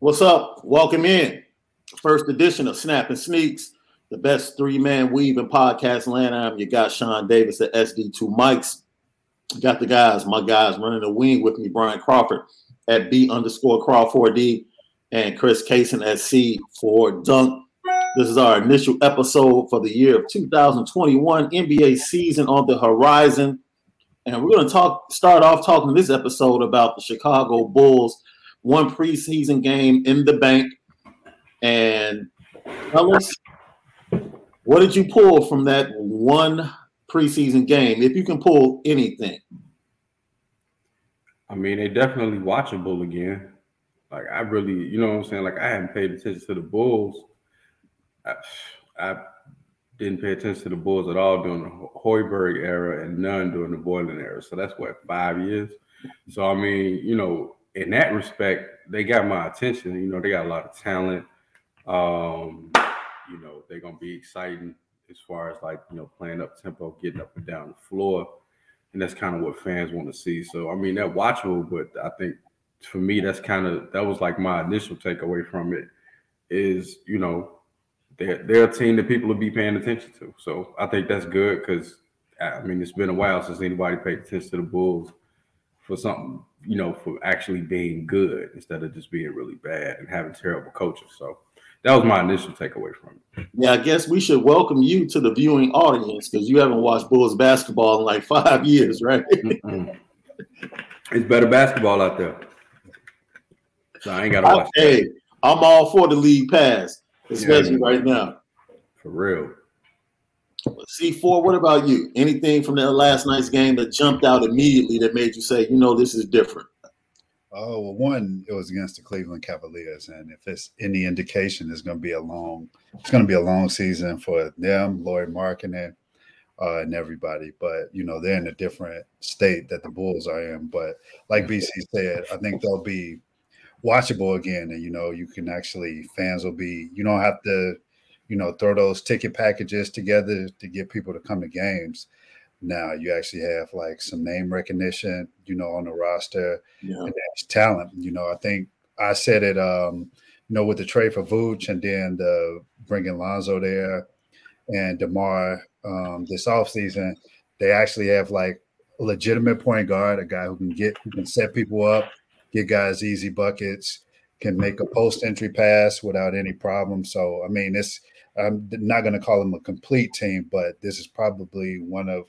What's up? Welcome in. First edition of Snap and Sneaks, the best three man weave in podcast land. I'm your guy, Sean Davis at SD2 Mics. Got the guys, my guys running the wing with me, Brian Crawford at B underscore Craw4D and Chris Kaysen at C for Dunk. This is our initial episode for the year of 2021 NBA season on the horizon. And we're going to talk, start off talking this episode about the Chicago Bulls one preseason game in the bank. And tell us, what did you pull from that one preseason game, if you can pull anything? I mean, they definitely watchable again. Like I really, you know what I'm saying? Like I hadn't paid attention to the Bulls. I, I didn't pay attention to the Bulls at all during the Hoiberg era and none during the Boylen era. So that's what five years. So I mean, you know, in that respect, they got my attention. You know, they got a lot of talent. Um, you know, they're gonna be exciting as far as like you know playing up tempo, getting up and down the floor, and that's kind of what fans want to see. So I mean, they're watchable, but I think for me, that's kind of that was like my initial takeaway from it. Is you know they're they're a team that people will be paying attention to. So I think that's good because I mean it's been a while since anybody paid attention to the Bulls for something you know, for actually being good instead of just being really bad and having terrible coaches. So that was my initial takeaway from it. Yeah, I guess we should welcome you to the viewing audience because you haven't watched Bulls basketball in like five years, right? it's better basketball out there. So I ain't got to watch. Hey. I'm all for the league pass, especially yeah, right now. For real. C4, what about you? Anything from that last night's game that jumped out immediately that made you say, you know, this is different? Oh, well, one, it was against the Cleveland Cavaliers. And if it's any indication, it's going to be a long, it's going to be a long season for them, Lauri Markkanen, uh, and everybody. But, you know, they're in a different state that the Bulls are in. But like BC said, I think they'll be watchable again. And, you know, you can actually, fans will be, you don't have to, you know, throw those ticket packages together to get people to come to games. Now you actually have like some name recognition, you know, on the roster, yeah. and that's talent. You know, I think I said it, um, you know, with the trade for Vooch and then the bringing Lonzo there and DeMar um, this offseason, they actually have like a legitimate point guard, a guy who can get, who can set people up, get guys easy buckets, can make a post entry pass without any problem. So, I mean, it's, I'm not going to call them a complete team, but this is probably one of,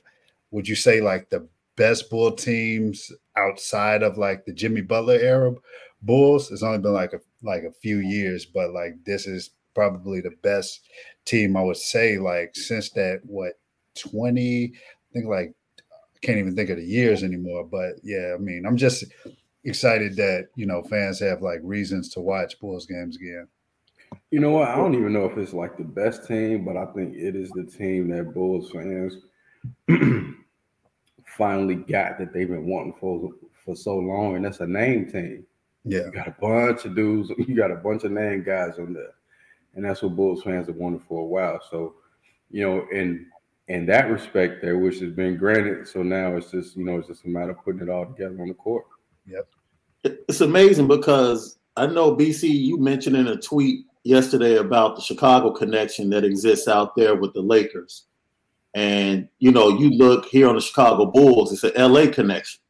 would you say, like the best Bull teams outside of like the Jimmy Butler era Bulls? It's only been like a like a few years, but like this is probably the best team I would say like since that what 20 I think like I can't even think of the years anymore but yeah I mean I'm just excited that you know fans have like reasons to watch Bulls games again. You know what? I don't even know if it's like the best team, but I think it is the team that Bulls fans finally got that they've been wanting for for so long, and that's a name team. Yeah, you got a bunch of dudes. You got a bunch of name guys on there, and that's what Bulls fans have wanted for a while. So, you know, in in that respect, their wish has been granted. So now it's just you know it's just a matter of putting it all together on the court. Yep, it's amazing because I know BC. You mentioned in a tweet yesterday about the Chicago connection that exists out there with the Lakers. And you know, you look here on the Chicago Bulls, it's an LA connection.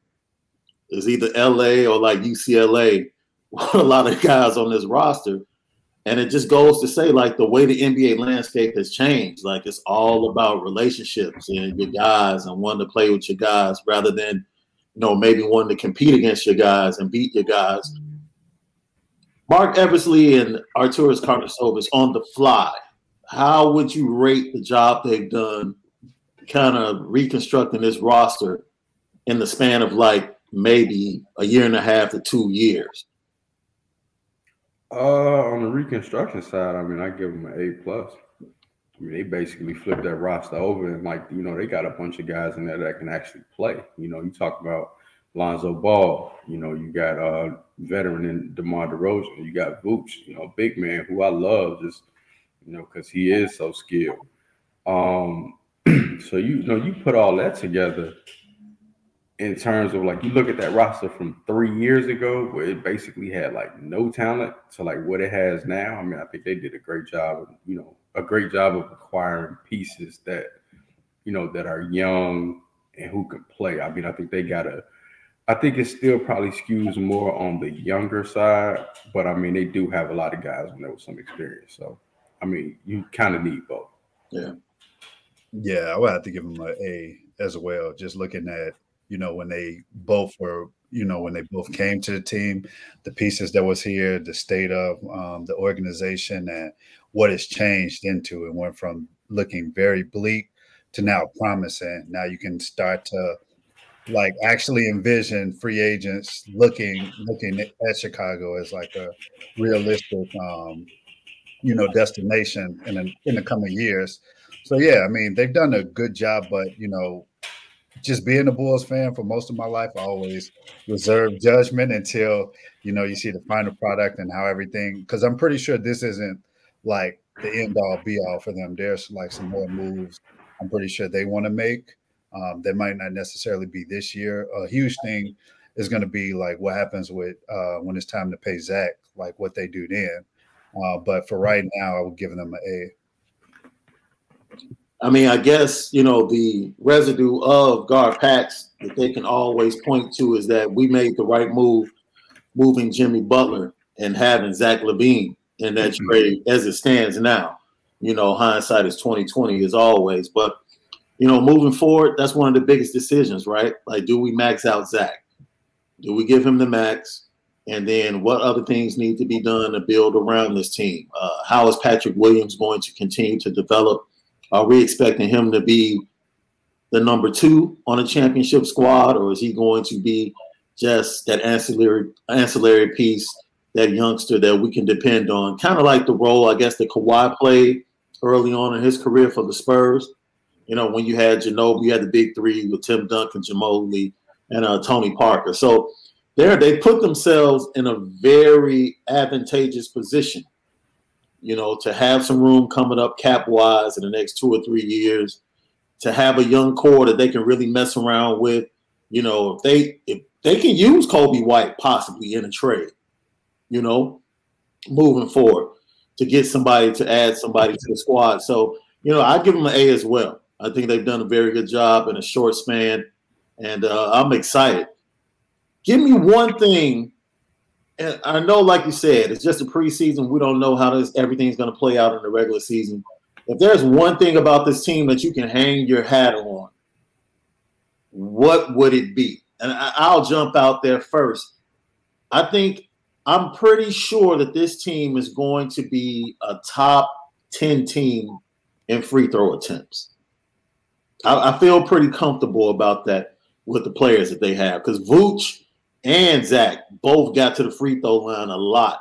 It's either LA or like UCLA, a lot of guys on this roster. And it just goes to say, like, the way the NBA landscape has changed, like, it's all about relationships and your guys and wanting to play with your guys rather than, you know, maybe wanting to compete against your guys and beat your guys. Marc Eversley and Arturas Karnisovas on the fly. How would you rate the job they've done, kind of reconstructing this roster in the span of like maybe a year and a half to two years? Uh, on the reconstruction side, I mean, I give them an A plus. I mean, they basically flipped that roster over, and like you know, they got a bunch of guys in there that can actually play. You know, you talk about Lonzo Ball. You know, you got uh veteran in DeMar DeRozan. You got Vooch, you know, big man who I love just, you know, because he is so skilled. Um, so you, you know, you put all that together, in terms of like you look at that roster from three years ago where it basically had like no talent to like what it has now. I mean, I think they did a great job of, you know, a great job of acquiring pieces that, you know, that are young and who can play. I mean, I think they got a I think it still probably skews more on the younger side, but I mean they do have a lot of guys with some experience. So I mean, you kind of need both. Yeah. Yeah, I would have to give them an A as well. Just looking at you know, when they both were, you know, when they both came to the team, the pieces that was here, the state of um, the organization, and what has changed into it went from looking very bleak to now promising. Now you can start to like actually envision free agents looking looking at Chicago as like a realistic um, you know destination in a, in the coming years. So yeah, I mean they've done a good job, but you know just being a Bulls fan for most of my life, I always reserve judgment until you know you see the final product and how everything. Because I'm pretty sure this isn't like the end all be all for them. There's like some more moves. I'm pretty sure they want to make. Um, that might not necessarily be this year. A huge thing is going to be like what happens with uh, when it's time to pay Zach, like what they do then. Uh, but for right now, I would give them an A. I mean, I guess you know the residue of guard packs that they can always point to is that we made the right move, moving Jimmy Butler and having Zach LaVine in that mm-hmm. trade as it stands now. You know, hindsight is twenty twenty as always, but you know, moving forward, that's one of the biggest decisions, right? Like, do we max out Zach? Do we give him the max? And then what other things need to be done to build around this team? Uh, how is Patrick Williams going to continue to develop? Are we expecting him to be the number two on a championship squad, or is he going to be just that ancillary ancillary piece, that youngster that we can depend on? Kind of like the role I guess that Kawhi played early on in his career for the Spurs. You know, when you had Ginobili, you had the big three with Tim Duncan, Lee, and uh, Tony Parker. So there, they put themselves in a very advantageous position you know, to have some room coming up cap wise in the next two or three years, to have a young core that they can really mess around with. You know, if they if they can use Coby White possibly in a trade, you know, moving forward to get somebody to add somebody to the squad. So, you know, I give them an A as well. I think they've done a very good job in a short span, and uh, I'm excited. Give me one thing and I know, like you said, it's just a preseason. We don't know how this everything's going to play out in the regular season. If there's one thing about this team that you can hang your hat on, what would it be? And I'll jump out there first. I think I'm pretty sure that this team is going to be a top 10 team in free throw attempts. I, I feel pretty comfortable about that with the players that they have because Vooch and Zach both got to the free throw line a lot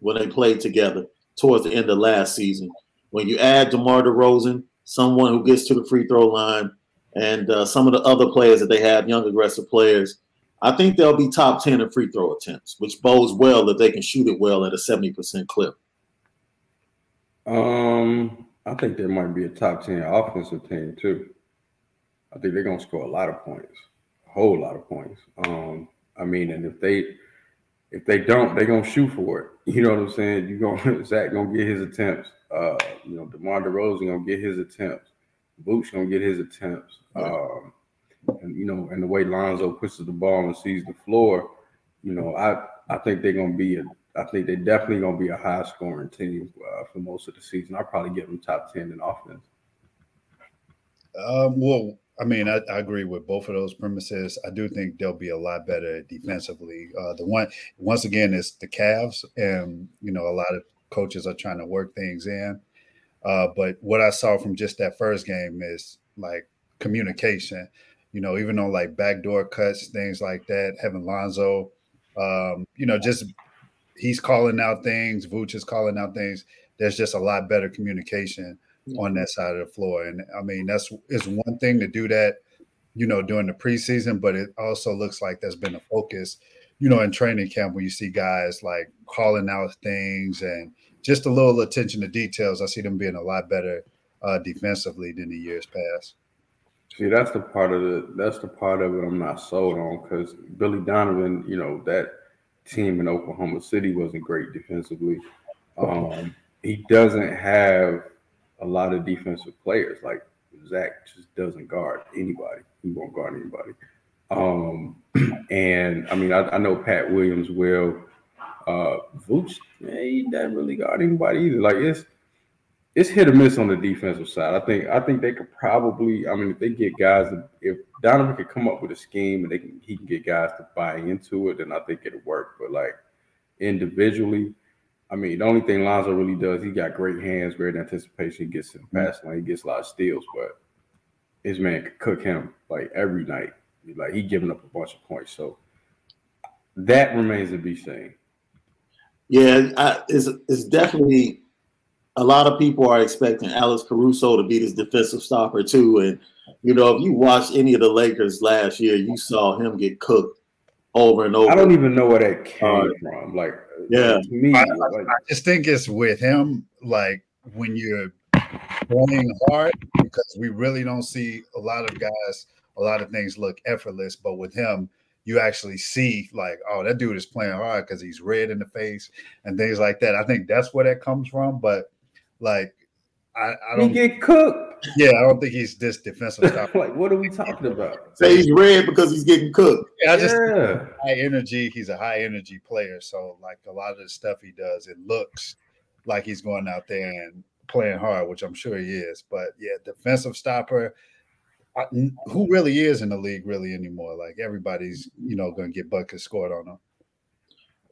when they played together towards the end of last season. When you add DeMar DeRozan, someone who gets to the free throw line, and uh, some of the other players that they have, young aggressive players, I think they'll be top 10 in free throw attempts, which bodes well that they can shoot it well at a 70% clip. Um, I think there might be a top 10 offensive team too. I think they're gonna score a lot of points, a whole lot of points. Um, I mean, and if they if they don't, they're gonna shoot for it. You know what I'm saying? You gonna Zach gonna get his attempts. Uh, you know, DeMar DeRozan gonna get his attempts. Vooch gonna get his attempts. Um, and you know, and the way Lonzo pushes the ball and sees the floor, you know, I I think they're gonna be a I think they're definitely gonna be a high scoring team uh, for most of the season. I'll probably give them top ten in offense. Um, well, I mean, I, I, agree with both of those premises. I do think they'll be a lot better defensively. Uh, the one, once again, is the Cavs, and you know, a lot of coaches are trying to work things in. Uh, but what I saw from just that first game is like communication. You know, even on like backdoor cuts, things like that. Having Lonzo, um, you know, just he's calling out things. Vooch is calling out things. There's just a lot better communication on that side of the floor. And I mean, that's it's one thing to do that, you know, during the preseason, but it also looks like that's been a focus, you know, in training camp when you see guys like calling out things and just a little attention to details. I see them being a lot better uh, defensively than the years past. See, that's the part of the that's the part of it I'm not sold on because Billy Donovan, you know, that team in Oklahoma City wasn't great defensively. Um, he doesn't have a lot of defensive players. Like Zach just doesn't guard anybody. He won't guard anybody. Um, and I mean, I, I, know Pat Williams will. Uh, Vooch, he doesn't really guard anybody either. Like it's it's hit or miss on the defensive side. I think I think they could probably. I mean, if they get guys, if Donovan could come up with a scheme and they can, he can get guys to buy into it, then I think it'll work. But like individually, I mean, the only thing Lonzo really does, he got great hands, great anticipation. He gets in the pass lane, he gets a lot of steals, but his man could cook him like every night. Like he giving up a bunch of points. So that remains to be seen. Yeah, I, it's, it's definitely a lot of people are expecting Alex Caruso to be this defensive stopper too. And you know, if you watched any of the Lakers last year, you saw him get cooked over and over. I don't even know where that came uh, from. Like, yeah, to me, I, like, I just think it's with him. Like when you're playing hard, because we really don't see a lot of guys. A lot of things look effortless, but with him, you actually see like, oh, that dude is playing hard because he's red in the face and things like that. I think that's where that comes from. But like, I, I don't he get cooked. Yeah, I don't think he's this defensive stuff. like, what are we talking about? Say he's red because he's getting cooked. Yeah, I just yeah. high energy. He's a high energy player. So like a lot of the stuff he does, it looks like he's going out there and playing hard, which I'm sure he is. But yeah, defensive stopper. I, who really is in the league really anymore? Like everybody's, you know, going to get buckets scored on them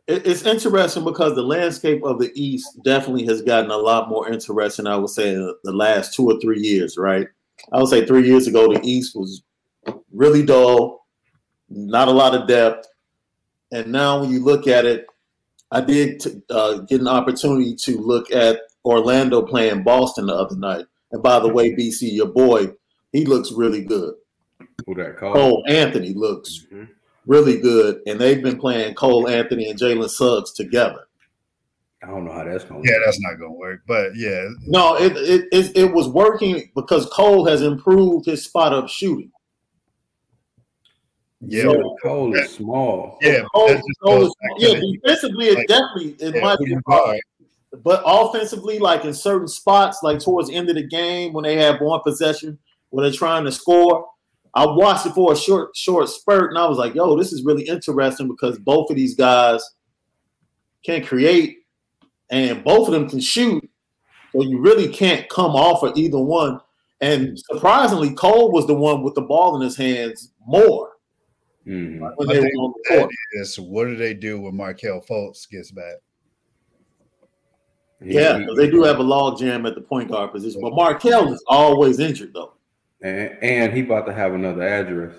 it's interesting because the landscape of the East definitely has gotten a lot more interesting. I would say the last two or three years, right? I would say three years ago, the East was really dull, not a lot of depth, and now when you look at it, I did t- uh, get an opportunity to look at Orlando playing Boston the other night. And by the way, BC, your boy, he looks really good. Who that called? Cole Anthony looks mm-hmm really good, and they've been playing Cole Anthony and Jalen Suggs together. I don't know how that's going. to Yeah, work. that's not going to work. But yeah, no, it, it it it was working because Cole has improved his spot up shooting. Yeah, so, Cole is small. Yeah, Cole, Cole is, yeah. Defensively, it like, definitely it yeah, might be hard. But offensively, like in certain spots, like towards the end of the game when they have one possession when they're trying to score, I watched it for a short short spurt, and I was like, "Yo, this is really interesting because both of these guys can create, and both of them can shoot. So you really can't come off of either one." And surprisingly, Cole was the one with the ball in his hands more. Mm-hmm. When they were on the court. Is, what do they do when Markelle Fultz gets back? Yeah, they do have a log jam at the point guard position, but Markelle is always injured though and, and he about to have another address.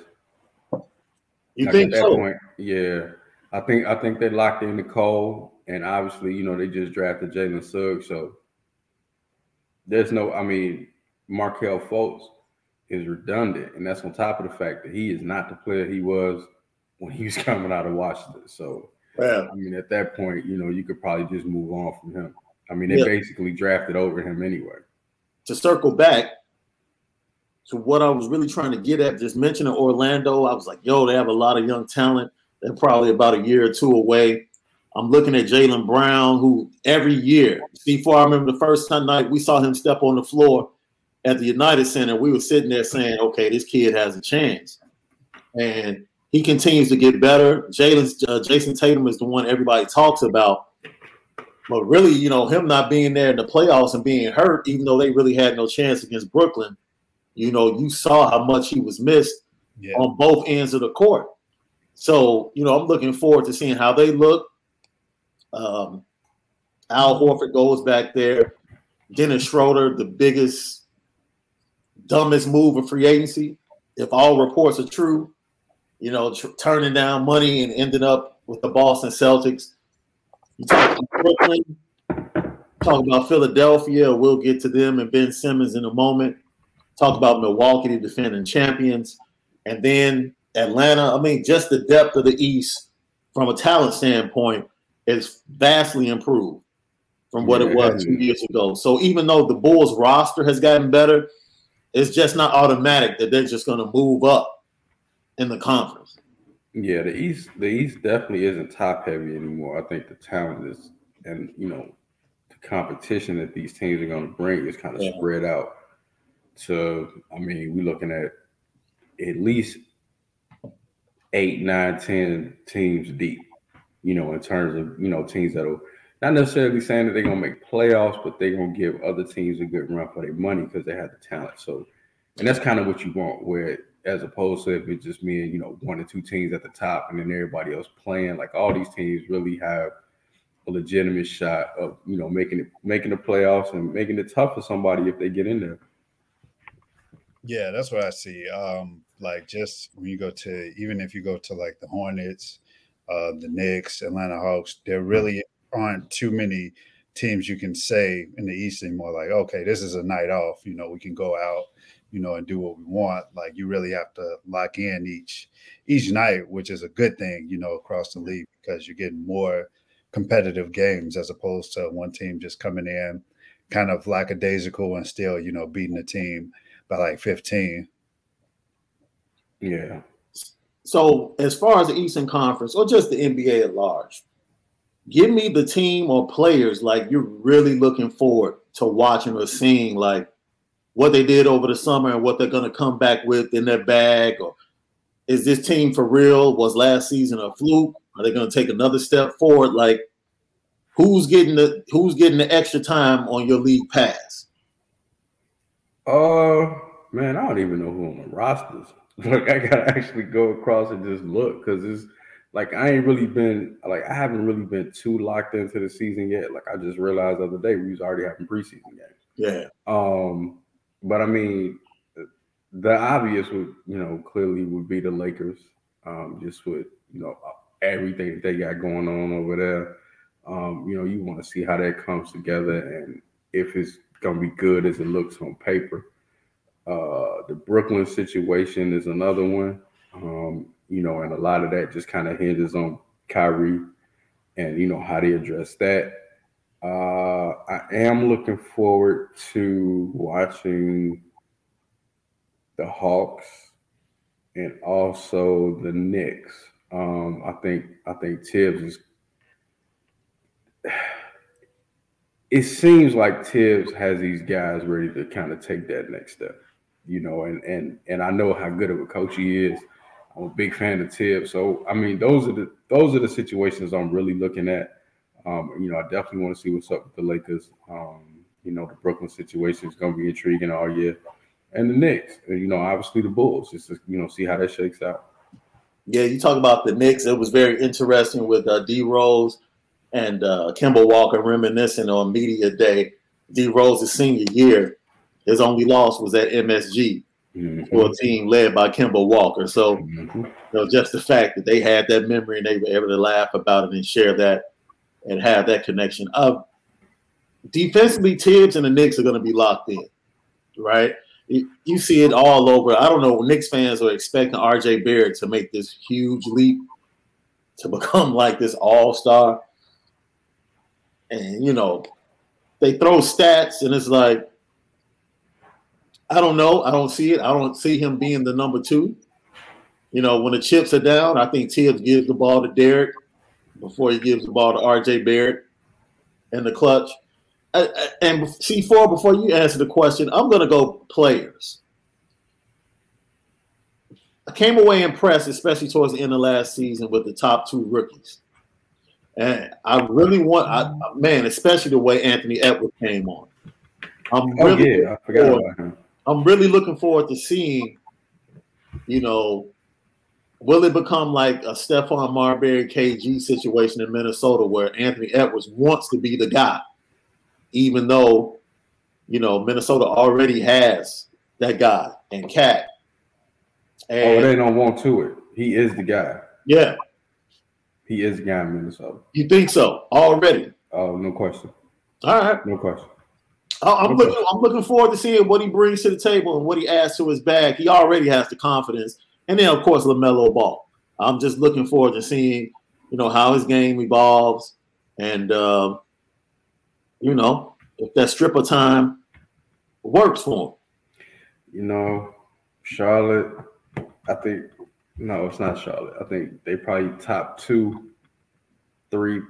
You like think so? Point, yeah, I think I think they locked in Nicole, and obviously, you know, they just drafted Jalen Suggs, so there's no. I mean, Markelle Fultz is redundant, and that's on top of the fact that he is not the player he was when he was coming out of Washington. So, yeah. I mean, at that point, you know, you could probably just move on from him. I mean, they yeah. basically drafted over him anyway. To circle back, so what I was really trying to get at, just mentioning Orlando, I was like, yo, they have a lot of young talent. They're probably about a year or two away. I'm looking at Jaylen Brown, who every year, before I remember the first night we saw him step on the floor at the United Center, we were sitting there saying, okay, this kid has a chance. And he continues to get better. Jalen, uh, Jayson Tatum is the one everybody talks about. But really, you know, him not being there in the playoffs and being hurt, even though they really had no chance against Brooklyn, you know, you saw how much he was missed yeah. on both ends of the court. So, you know, I'm looking forward to seeing how they look. Um, Al Horford goes back there. Dennis Schroeder, the biggest, dumbest move of free agency. If all reports are true, you know, tr- turning down money and ending up with the Boston Celtics. You talk about Brooklyn, talk about Philadelphia. We'll get to them and Ben Simmons in a moment. Talk about Milwaukee, the defending champions, and then Atlanta. I mean, just the depth of the East from a talent standpoint is vastly improved from what yeah, it was two years ago. So even though the Bulls roster has gotten better, it's just not automatic that they're just going to move up in the conference. Yeah, the East, the East definitely isn't top heavy anymore. I think the talent is, and you know, the competition that these teams are going to bring is kind of yeah. spread out. To, I mean, we're looking at at least eight, nine, ten teams deep. You know, in terms of you know teams that'll not necessarily saying that they're gonna make playoffs, but they're gonna give other teams a good run for their money because they have the talent. So, and that's kind of what you want. Where as opposed to if it's just me and you know one or two teams at the top, and then everybody else playing, like all these teams really have a legitimate shot of you know making it making the playoffs and making it tough for somebody if they get in there. Yeah, that's what I see. Um, like just when you go to even if you go to like the Hornets, uh, the Knicks, Atlanta Hawks, there really aren't too many teams you can say in the East anymore. Like, okay, this is a night off. You know, we can go out, you know, and do what we want. Like, you really have to lock in each each night, which is a good thing, you know, across the league because you're getting more competitive games as opposed to one team just coming in kind of lackadaisical and still, you know, beating the team by like 15. Yeah. So, as far as the Eastern Conference or just the NBA at large, give me the team or players like you're really looking forward to watching or seeing, like what they did over the summer and what they're going to come back with in their bag. Or is this team for real? Was last season a fluke? Are they going to take another step forward? Like, who's getting the who's getting the extra time on your league pass? Uh, man, I don't even know who on the rosters. Like I gotta actually go across and just look because it's like I ain't really been like I haven't really been too locked into the season yet. Like I just realized the other day we was already having preseason games. Yeah. Um, but I mean, the obvious would you know clearly would be the Lakers. Um, just with you know everything that they got going on over there. Um, you know, you want to see how that comes together and if it's gonna be good as it looks on paper. Uh, the Brooklyn situation is another one. Um, you know, and a lot of that just kind of hinges on Kyrie and you know how they address that. Uh, I am looking forward to watching the Hawks and also the Knicks. Um, I think I think Tibbs is. It seems like Tibbs has these guys ready to kind of take that next step you know, and and and I know how good of a coach he is. I'm a big fan of Tibbs, So I mean, those are the those are the situations I'm really looking at. Um, you know, I definitely want to see what's up with the Lakers. Um, you know, the Brooklyn situation is going to be intriguing all year, and the Knicks. You know, obviously the Bulls. Just to, you know, see how that shakes out. Yeah, you talk about the Knicks. It was very interesting with uh, D Rose and uh, Kemba Walker reminiscing on media day. D Rose's senior year, his only loss was at MSG mm-hmm. for a team led by Kemba Walker. So, mm-hmm. you know, just the fact that they had that memory and they were able to laugh about it and share that and have that connection. Uh, defensively, Tibbs and the Knicks are going to be locked in, right? You, see it all over. I don't know. Knicks fans are expecting RJ Barrett to make this huge leap to become like this all star. And, you know, they throw stats and it's like, I don't know. I don't see it. I don't see him being the number two. You know, when the chips are down, I think Tibbs gives the ball to Derek before he gives the ball to RJ Barrett in the clutch. And C4, before you answer the question, I'm going to go players. I came away impressed, especially towards the end of last season, with the top two rookies. And I really want, I, man, especially the way Anthony Edwards came on. I'm oh, really oh, yeah, I forgot about him. I'm really looking forward to seeing, you know, will it become like a Stephon Marbury KG situation in Minnesota where Anthony Edwards wants to be the guy, even though, you know, Minnesota already has that guy and KAT. And, oh, they don't want to it. He is the guy. Yeah. He is in Minnesota. You think so already? Oh, no question. All right. No question. I'm looking. I'm looking forward to seeing what he brings to the table and what he adds to his bag. He already has the confidence, and then of course LaMelo Ball. I'm just looking forward to seeing, you know, how his game evolves, and uh, you know, if that stripper time works for him. You know, Charlotte. I think no, it's not Charlotte. I think they probably top two, three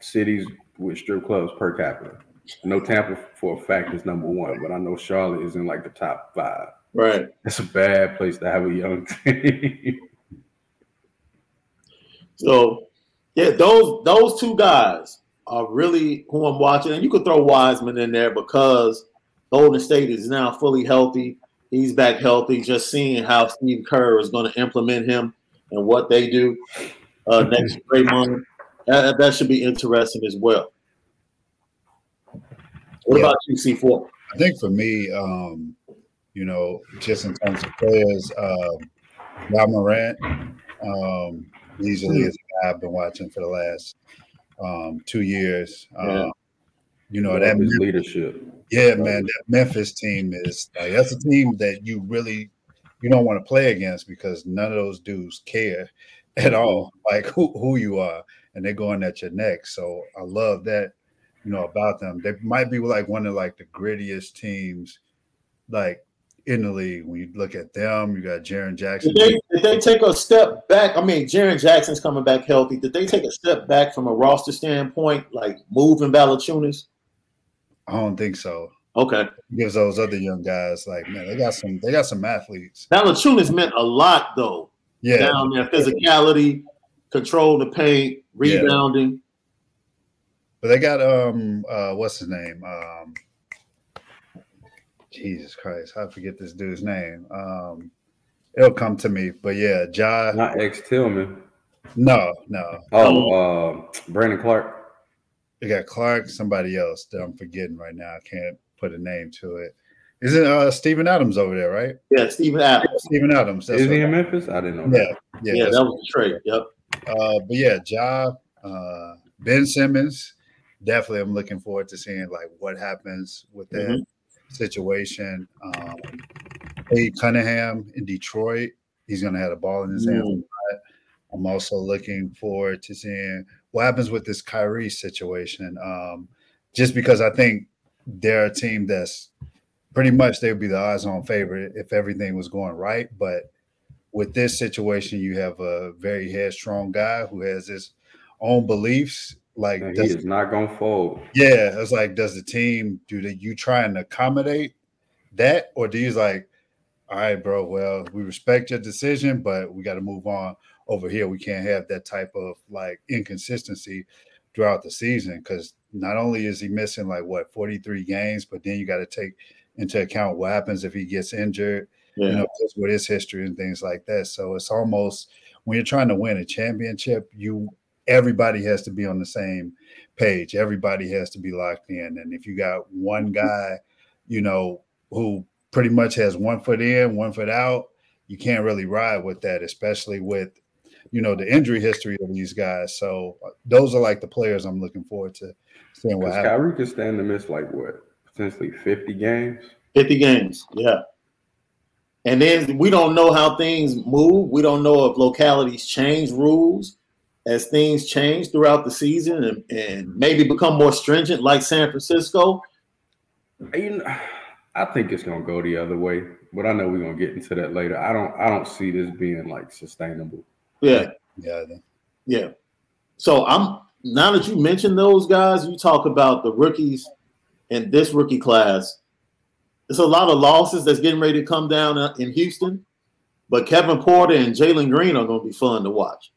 cities with strip clubs per capita. No Tampa for a fact is number one, but I know Charlotte is in like the top five. Right. It's a bad place to have a young team. so, yeah, those those two guys are really who I'm watching, and you could throw Wiseman in there because Golden State is now fully healthy. He's back healthy. Just seeing how Steve Kerr is going to implement him and what they do uh, next Draymond, that, that should be interesting as well. What yeah. about you, C4? I think for me, um, you know, just in terms of players, uh, Ja Morant, um, easily is a guy I've been watching for the last um, two years. Yeah. Um, you know, that his leadership. Yeah, man, that Memphis team is like that's a team that you really you don't want to play against because none of those dudes care at mm-hmm. all, like who, who you are, and they're going at your neck. So I love that, you know, about them. They might be like one of like the grittiest teams, like in the league. When you look at them, you got Jaren Jackson. Did they, did they take a step back? I mean, Jaren Jackson's coming back healthy. Did they take a step back from a roster standpoint, like moving Valanciunas? I don't think so. Okay. Gives those other young guys like man, they got some they got some athletes. Valanciunas meant a lot though. Yeah. Down there, physicality, control the paint, rebounding. Yeah. But they got um uh what's his name? Um Jesus Christ, I forget this dude's name. Um it'll come to me. But yeah, Ja not X Tillman. No, no. Oh, uh, Brandon Clarke. They got Clark, somebody else that I'm forgetting right now. I can't put a name to it. Isn't uh Steven Adams over there, right? Yeah, Steven Adams. Steven Adams. Is he in Memphis? I didn't know. Yeah, that. yeah, yeah that was the trade. Yep. Uh, but yeah, Ja, uh, Ben Simmons. Definitely, I'm looking forward to seeing like what happens with that mm-hmm. situation. Um, hey, Cunningham in Detroit, he's going to have a ball in his mm-hmm. hands. I'm also looking forward to seeing what happens with this Kyrie situation. Um, just because I think they're a team that's pretty much they would be the odds on favorite if everything was going right. But with this situation, you have a very headstrong guy who has his own beliefs. Like he is not gonna fold. Yeah, it's like, does the team do that? You try and accommodate that, or do you like, all right, bro? Well, we respect your decision, but we got to move on over here we can't have that type of like inconsistency throughout the season because not only is he missing like what 43 games, but then you got to take into account what happens if he gets injured, yeah. you know, just with his history and things like that. So it's almost when you're trying to win a championship, you everybody has to be on the same page. Everybody has to be locked in. And if you got one hmm. guy, you know, who pretty much has one foot in, one foot out, you can't really ride with that, especially with you know the injury history of these guys. So uh, those are like the players I'm looking forward to seeing what happens. Kyrie could stand to miss like what potentially 50 games. 50 games, yeah. And then we don't know how things move. We don't know if localities change rules as things change throughout the season and, and maybe become more stringent, like San Francisco. You know, I think it's gonna go the other way, but I know we're gonna get into that later. I don't I don't see this being like sustainable. Yeah. Yeah. Yeah. So I'm now that you mentioned those guys, you talk about the rookies in this rookie class. There's a lot of losses that's getting ready to come down uh, in Houston, but Kevin Porter and Jalen Green are going to be fun to watch.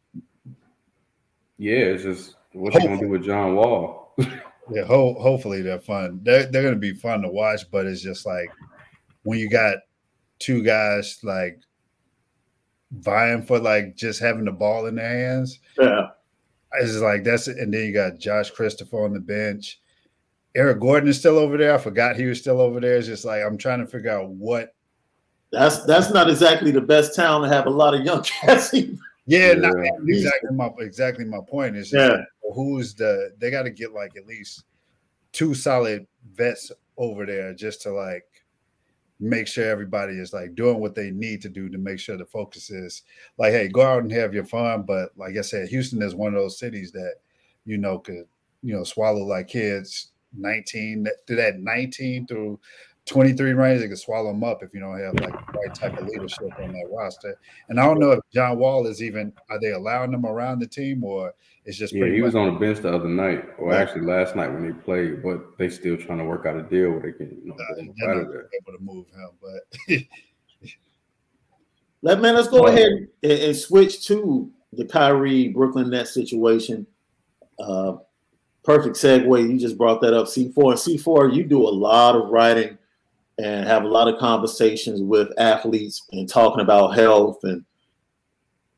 Yeah, it's just what you going to do with John Wall? yeah, ho- hopefully they're fun. They're, they're going to be fun to watch, but it's just like when you got two guys like vying for like just having the ball in their hands. Yeah. It's like that's it. And then you got Josh Christopher on the bench. Eric Gordon is still over there. I forgot he was still over there. It's just like I'm trying to figure out what. That's that's not exactly the best town to have a lot of young cats. yeah, yeah. Not, exactly my exactly my point is. Yeah. Like, who's the? They got to get like at least two solid vets over there just to like make sure everybody is like doing what they need to do to make sure the focus is like, hey, go out and have your fun. But like I said, Houston is one of those cities that, you know, could, you know, swallow like kids 19 to that 19 through 23 range, they can swallow them up if you don't have like the right type of leadership on that roster. And I don't know if John Wall is even are they allowing them around the team or it's just yeah. He was on the bench the other night, or yeah. actually last night when they played, but they still trying to work out a deal where they can you know uh, they're not able to move him. But let man, let's go ahead and, and, switch to the Kyrie Brooklyn Nets situation. Uh, perfect segue. You just brought that up. C4 and C4, you do a lot of writing and have a lot of conversations with athletes and talking about health and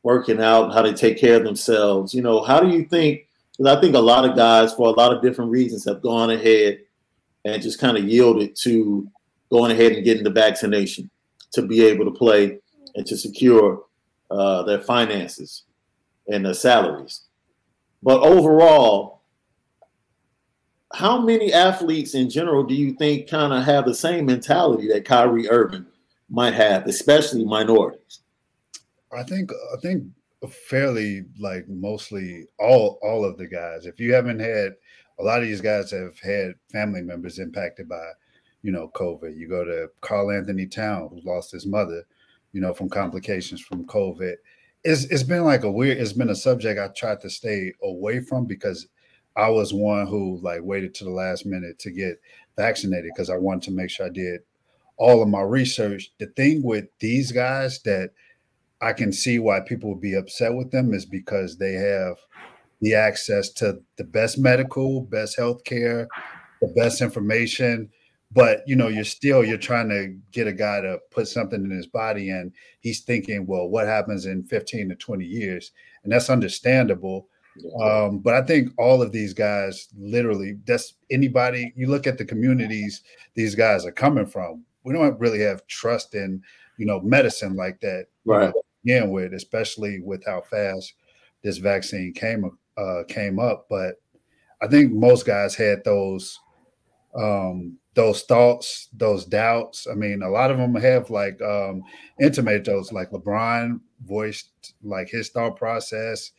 working out, how they take care of themselves. You know, how do you think? Because I think a lot of guys, for a lot of different reasons, have gone ahead and just kind of yielded to going ahead and getting the vaccination to be able to play and to secure uh, their finances and their salaries. But overall, how many athletes in general do you think kind of have the same mentality that Kyrie Irving might have, especially minorities? I think I think fairly like mostly all all of the guys. If you haven't had a lot of these guys have had family members impacted by, you know, COVID. You go to Karl-Anthony Town, who lost his mother, you know, from complications from COVID. It's it's been like a weird. It's been a subject I tried to stay away from because I was one who like waited to the last minute to get vaccinated because I wanted to make sure I did all of my research. The thing with these guys that I can see why people would be upset with them is because they have the access to the best medical, best health care, the best information. But you know, you're still you're trying to get a guy to put something in his body, and he's thinking, well, what happens in 15 to 20 years? And that's understandable um, but I think all of these guys, literally, that's anybody you look at the communities these guys are coming from. We don't really have trust in, you know, medicine like that. Right. Again, with especially with how fast this vaccine came uh, came up, but I think most guys had those um, those thoughts, those doubts. I mean, a lot of them have like um, intimated those, like LeBron voiced like his thought process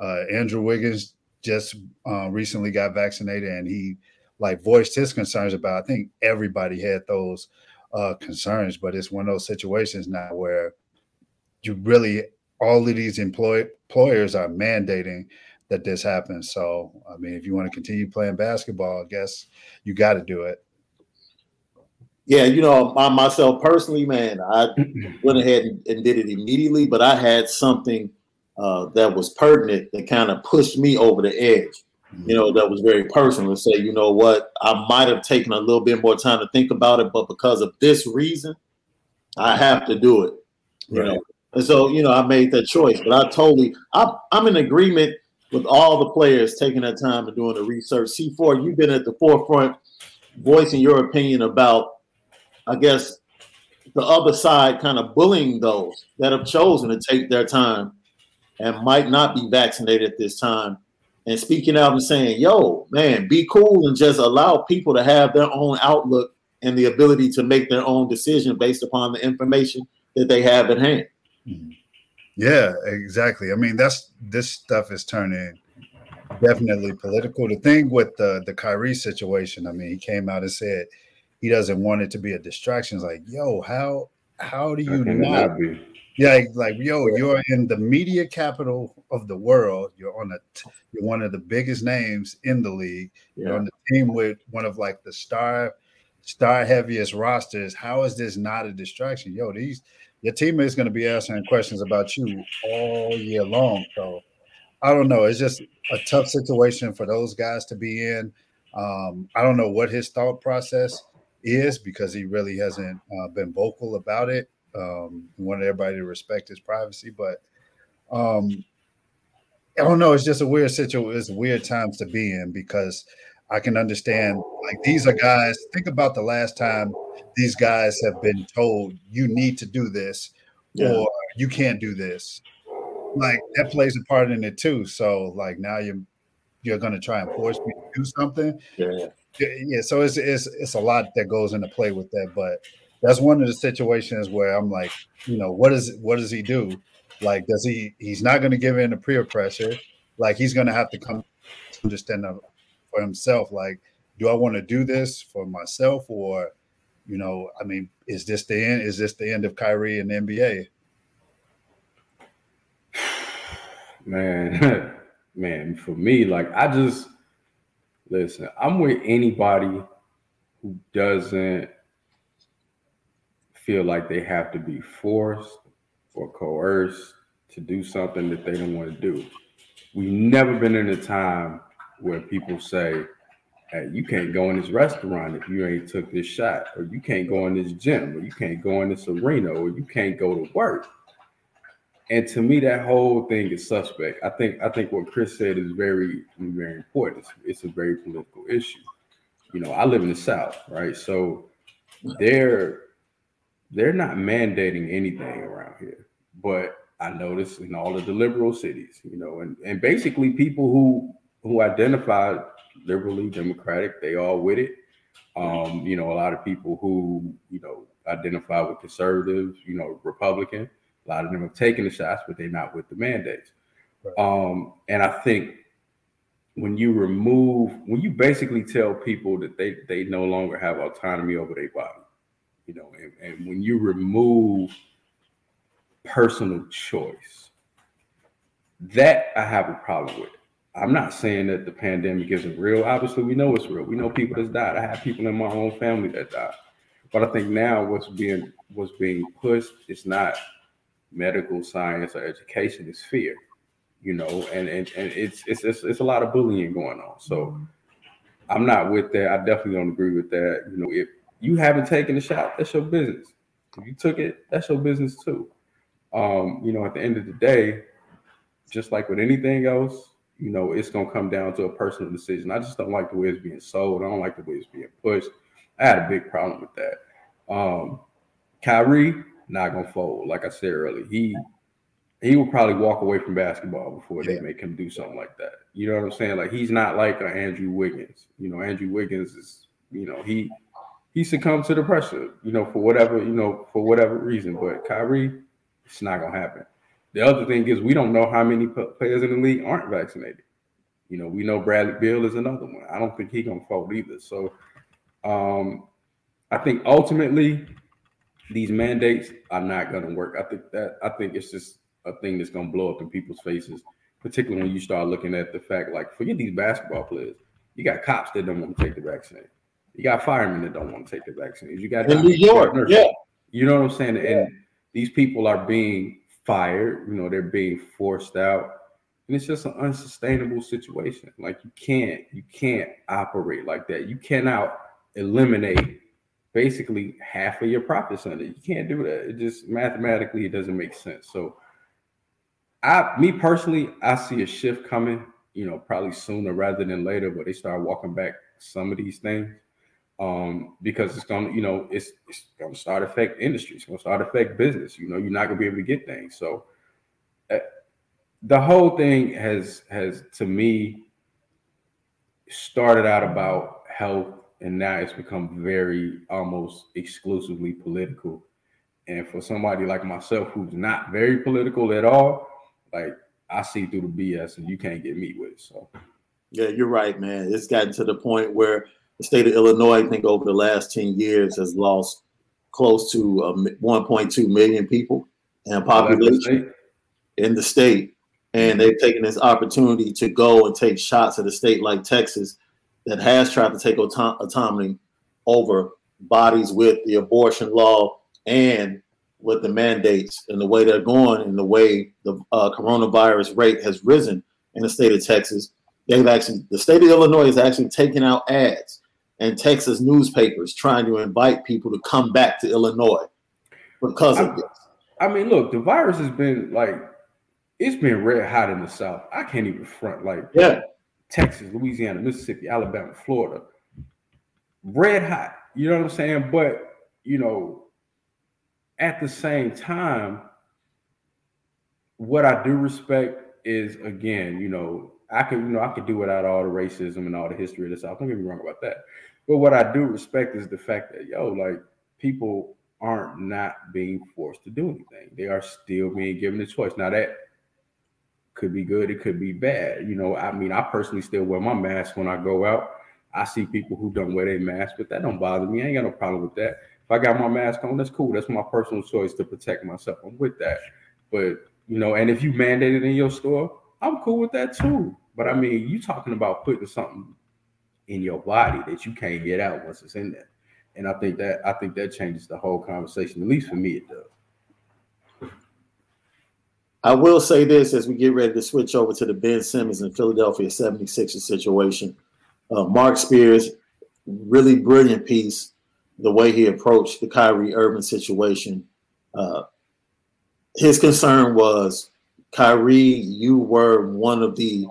uh, Andrew Wiggins just uh, recently got vaccinated, and he like voiced his concerns about. I think everybody had those uh, concerns, but it's one of those situations now where you really all of these employ- employers are mandating that this happens. So, I mean, if you want to continue playing basketball, I guess you got to do it. Yeah, you know, I, myself personally, man, I went ahead and did it immediately, but I had something uh, that was pertinent that kind of pushed me over the edge. You know, that was very personal to say, you know what, I might have taken a little bit more time to think about it, but because of this reason, I have to do it. You right. know, and so you know, I made that choice. But I totally, I, I'm in agreement with all the players taking that time and doing the research. C4, you've been at the forefront, voicing your opinion about, I guess, the other side kind of bullying those that have chosen to take their time and might not be vaccinated at this time and speaking out and saying, yo, man, be cool and just allow people to have their own outlook and the ability to make their own decision based upon the information that they have at hand. Mm-hmm. Yeah, exactly. I mean, that's this stuff is turning definitely political. The thing with the the Kyrie situation, I mean, he came out and said he doesn't want it to be a distraction. It's like, yo, how how do you not? Yeah, like yo, you're in the media capital of the world. You're on a, you're one of the biggest names in the league. Yeah. You're on the team with one of like the star, star heaviest rosters. How is this not a distraction? Yo, these your teammates going to be asking questions about you all year long. So I don't know. It's just a tough situation for those guys to be in. Um, I don't know what his thought process is because he really hasn't uh, been vocal about it. Um, wanted everybody to respect his privacy, but um, I don't know. It's just a weird situation. It's weird times to be in because I can understand. Like these are guys. Think about the last time these guys have been told you need to do this yeah. or you can't do this. Like that plays a part in it too. So like now you're you're going to try and force me to do something. Yeah. Yeah. So it's it's it's a lot that goes into play with that, but that's one of the situations where I'm like, you know, what is what does he do? Like, does he? He's not going to give in to peer pressure. Like, he's going to have to come understand for himself. Like, do I want to do this for myself, or You know, I mean, is this the end? Is this the end of Kyrie and the NBA? Man, man, for me, like I just listen, I'm with anybody who doesn't feel like they have to be forced or coerced to do something that they don't want to do. We've never been in a time where people say, hey, you can't go in this restaurant if you ain't took this shot, or you can't go in this gym, or you can't go in this arena, or you can't go to work. And to me, that whole thing is suspect. I think I think what Chris said is very, very important. It's, it's a very political issue. You know, I live in the South, right? So they're they're not mandating anything around here. But I notice in all of the liberal cities, you know, and, and basically people who who identify liberally democratic, they all with it. Um, you know, a lot of people who, you know, identify with conservative, you know, Republican, a lot of them have taken the shots, but they're not with the mandates. Right. Um, and I think when you remove, when you basically tell people that they they no longer have autonomy over their body, you know, and, and when you remove personal choice, that I have a problem with. I'm not saying that the pandemic isn't real. Obviously, we know it's real. We know people that's died. I have people in my own family that died. But I think now what's being what's being pushed is not medical science or education, it's fear. You know, and and, and it's, it's it's it's a lot of bullying going on. So I'm not with that. I definitely don't agree with that. You know, if you haven't taken the shot, that's your business. If you took it, that's your business too. Um, you know, at the end of the day, just like with anything else, you know, it's gonna come down to a personal decision. I just don't like the way it's being sold. I don't like the way it's being pushed. I had a big problem with that. Um, Kyrie not gonna fold. Like I said earlier, he he will probably walk away from basketball before they make him do something like that. You know what I'm saying? Like he's not like an Andrew Wiggins. You know, Andrew Wiggins is, you know, he he succumbs to the pressure, you know, for whatever, you know, for whatever reason. But Kyrie, it's not gonna happen. The other thing is we don't know how many players in the league aren't vaccinated. You know, we know Bradley Beal is another one. I don't think he gonna fold either. So um I think ultimately these mandates are not gonna work. I think that I think it's just a thing that's gonna blow up in people's faces, particularly when you start looking at the fact, like forget these basketball players. You got cops that don't want to take the vaccine. You got firemen that don't want to take the vaccine. You got in New York, yeah. You know what I'm saying? Yeah. And these people are being fired. You know, they're being forced out, and it's just an unsustainable situation. Like you can't, you can't operate like that. You cannot eliminate basically half of your profit center. You can't do that. It just mathematically it doesn't make sense. So, I, me personally, I see a shift coming. You know, probably sooner rather than later, but they start walking back some of these things um, because it's gonna, you know, it's, it's gonna start affect industry. It's gonna start affect business. You know, you're not gonna be able to get things. So uh, the whole thing has has to me started out about health, and now it's become very almost exclusively political. And for somebody like myself who's not very political at all, like I see through the BS, and you can't get me with it. So. Yeah, you're right, man. It's gotten to the point where the state of Illinois, I think over the last 10 years, has lost close to um, 1.2 million people in population in the state. And they've taken this opportunity to go and take shots at a state like Texas that has tried to take auto- autonomy over bodies with the abortion law and with the mandates and the way they're going and the way the uh, coronavirus rate has risen in the state of Texas. They've actually, the state of Illinois is actually taking out ads and Texas newspapers trying to invite people to come back to Illinois because of I, this. I mean, look, the virus has been like it's been red hot in the South. I can't even front like yeah, Texas, Louisiana, Mississippi, Alabama, Florida, red hot. You know what I'm saying? But you know, at the same time, what I do respect is again, you know, I could, you know, I could do without all the racism and all the history of the South. Don't get me wrong about that. But what I do respect is the fact that yo, like people aren't not being forced to do anything. They are still being given a choice. Now that could be good, it could be bad. You know, I mean, I personally still wear my mask when I go out. I see people who don't wear their mask, but that don't bother me. I ain't got no problem with that. If I got my mask on, that's cool. That's my personal choice to protect myself. I'm with that. But you know, and if you mandate it in your store, I'm cool with that too. But I mean, you talking about putting something in your body that you can't get out once it's in there. And I think that I think that changes the whole conversation. At least for me, it does. I will say this as we get ready to switch over to the Ben Simmons and Philadelphia 76ers situation. Uh, Marc Spears, really brilliant piece, the way he approached the Kyrie Irving situation. Uh, his concern was Kyrie, you were one of the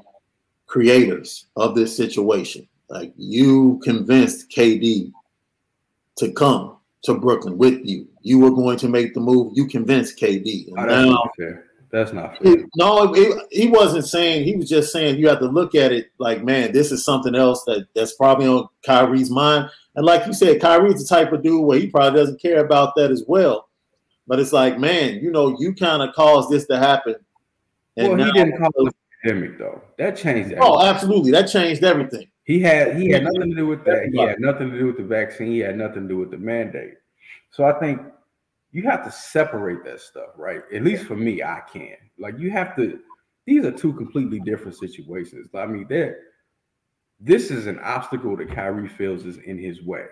creators of this situation. Like you convinced KD to come to Brooklyn with you. You were going to make the move. You convinced KD. Oh, that's now, not fair. That's not fair. It, no, it, he wasn't saying. He was just saying you have to look at it like, man, this is something else that that's probably on Kyrie's mind. And like you said, Kyrie's the type of dude where he probably doesn't care about that as well. But it's like, man, you know, you kind of caused this to happen. And well, now, he didn't cause the pandemic though. That changed. Oh, everything. Oh, absolutely, that changed everything. He had he had nothing to do with that. He had nothing to do with the vaccine. He had nothing to do with the mandate. So I think you have to separate that stuff, right? At least for me, I can. Like you have to. These are two completely different situations. I mean, that this is an obstacle that Kyrie feels is in his way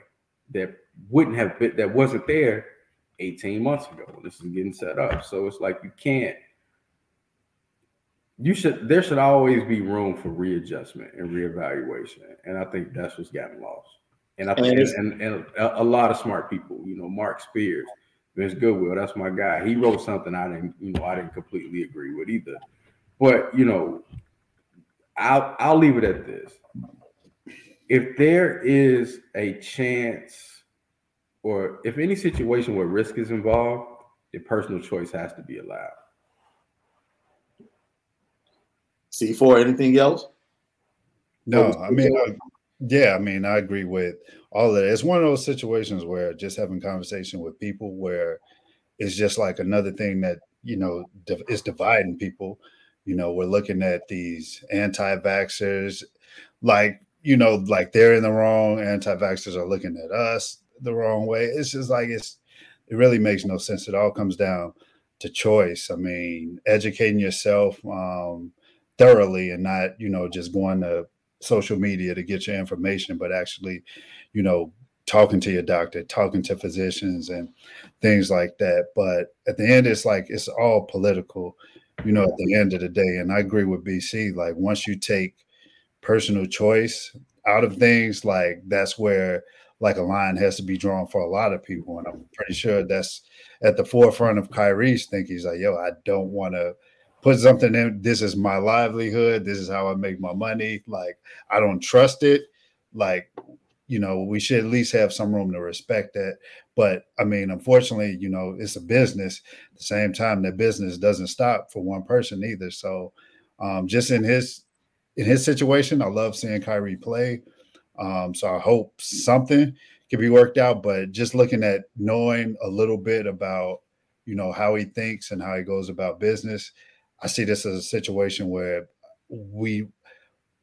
that wouldn't have been that wasn't there 18 months ago. This is getting set up. So it's like you can't you should there should always be room for readjustment and reevaluation. And i think that's what's gotten lost. And i think and, and, a, a, lot of smart people you know mark spears vince goodwill that's my guy. He wrote something i didn't you know i didn't completely agree with either. But you know i'll i'll leave it at this. If there is a chance or if any situation where risk is involved the personal choice has to be allowed C4, anything else? No, I mean, I, yeah, I mean, I agree with all of that. It's one of those situations where just having conversation with people where it's just like another thing that, you know, is dividing people. You know, we're looking at these anti vaxxers, like, you know, like they're in the wrong. Anti vaxxers are looking at us the wrong way. It's just like it's, it really makes no sense. It all comes down to choice. I mean, educating yourself, um, thoroughly and not you know just going to social media to get your information but actually you know talking to your doctor talking to physicians and things like that. But at the end it's like it's all political you know at the end of the day. And i agree with bc like once you take personal choice out of things like that's where like a line has to be drawn for a lot of people. And i'm pretty sure that's at the forefront of kyrie's thinking. He's like yo i don't want to put something in. This is my livelihood. This is how I make my money. Like I don't trust it. Like you know, we should at least have some room to respect that. But I mean, unfortunately, you know, it's a business. At the same time, that business doesn't stop for one person either. So, um, just in his in his situation, I love seeing Kyrie play. Um, so I hope something can be worked out. But just looking at knowing a little bit about you know how he thinks and how he goes about business I see this as a situation where we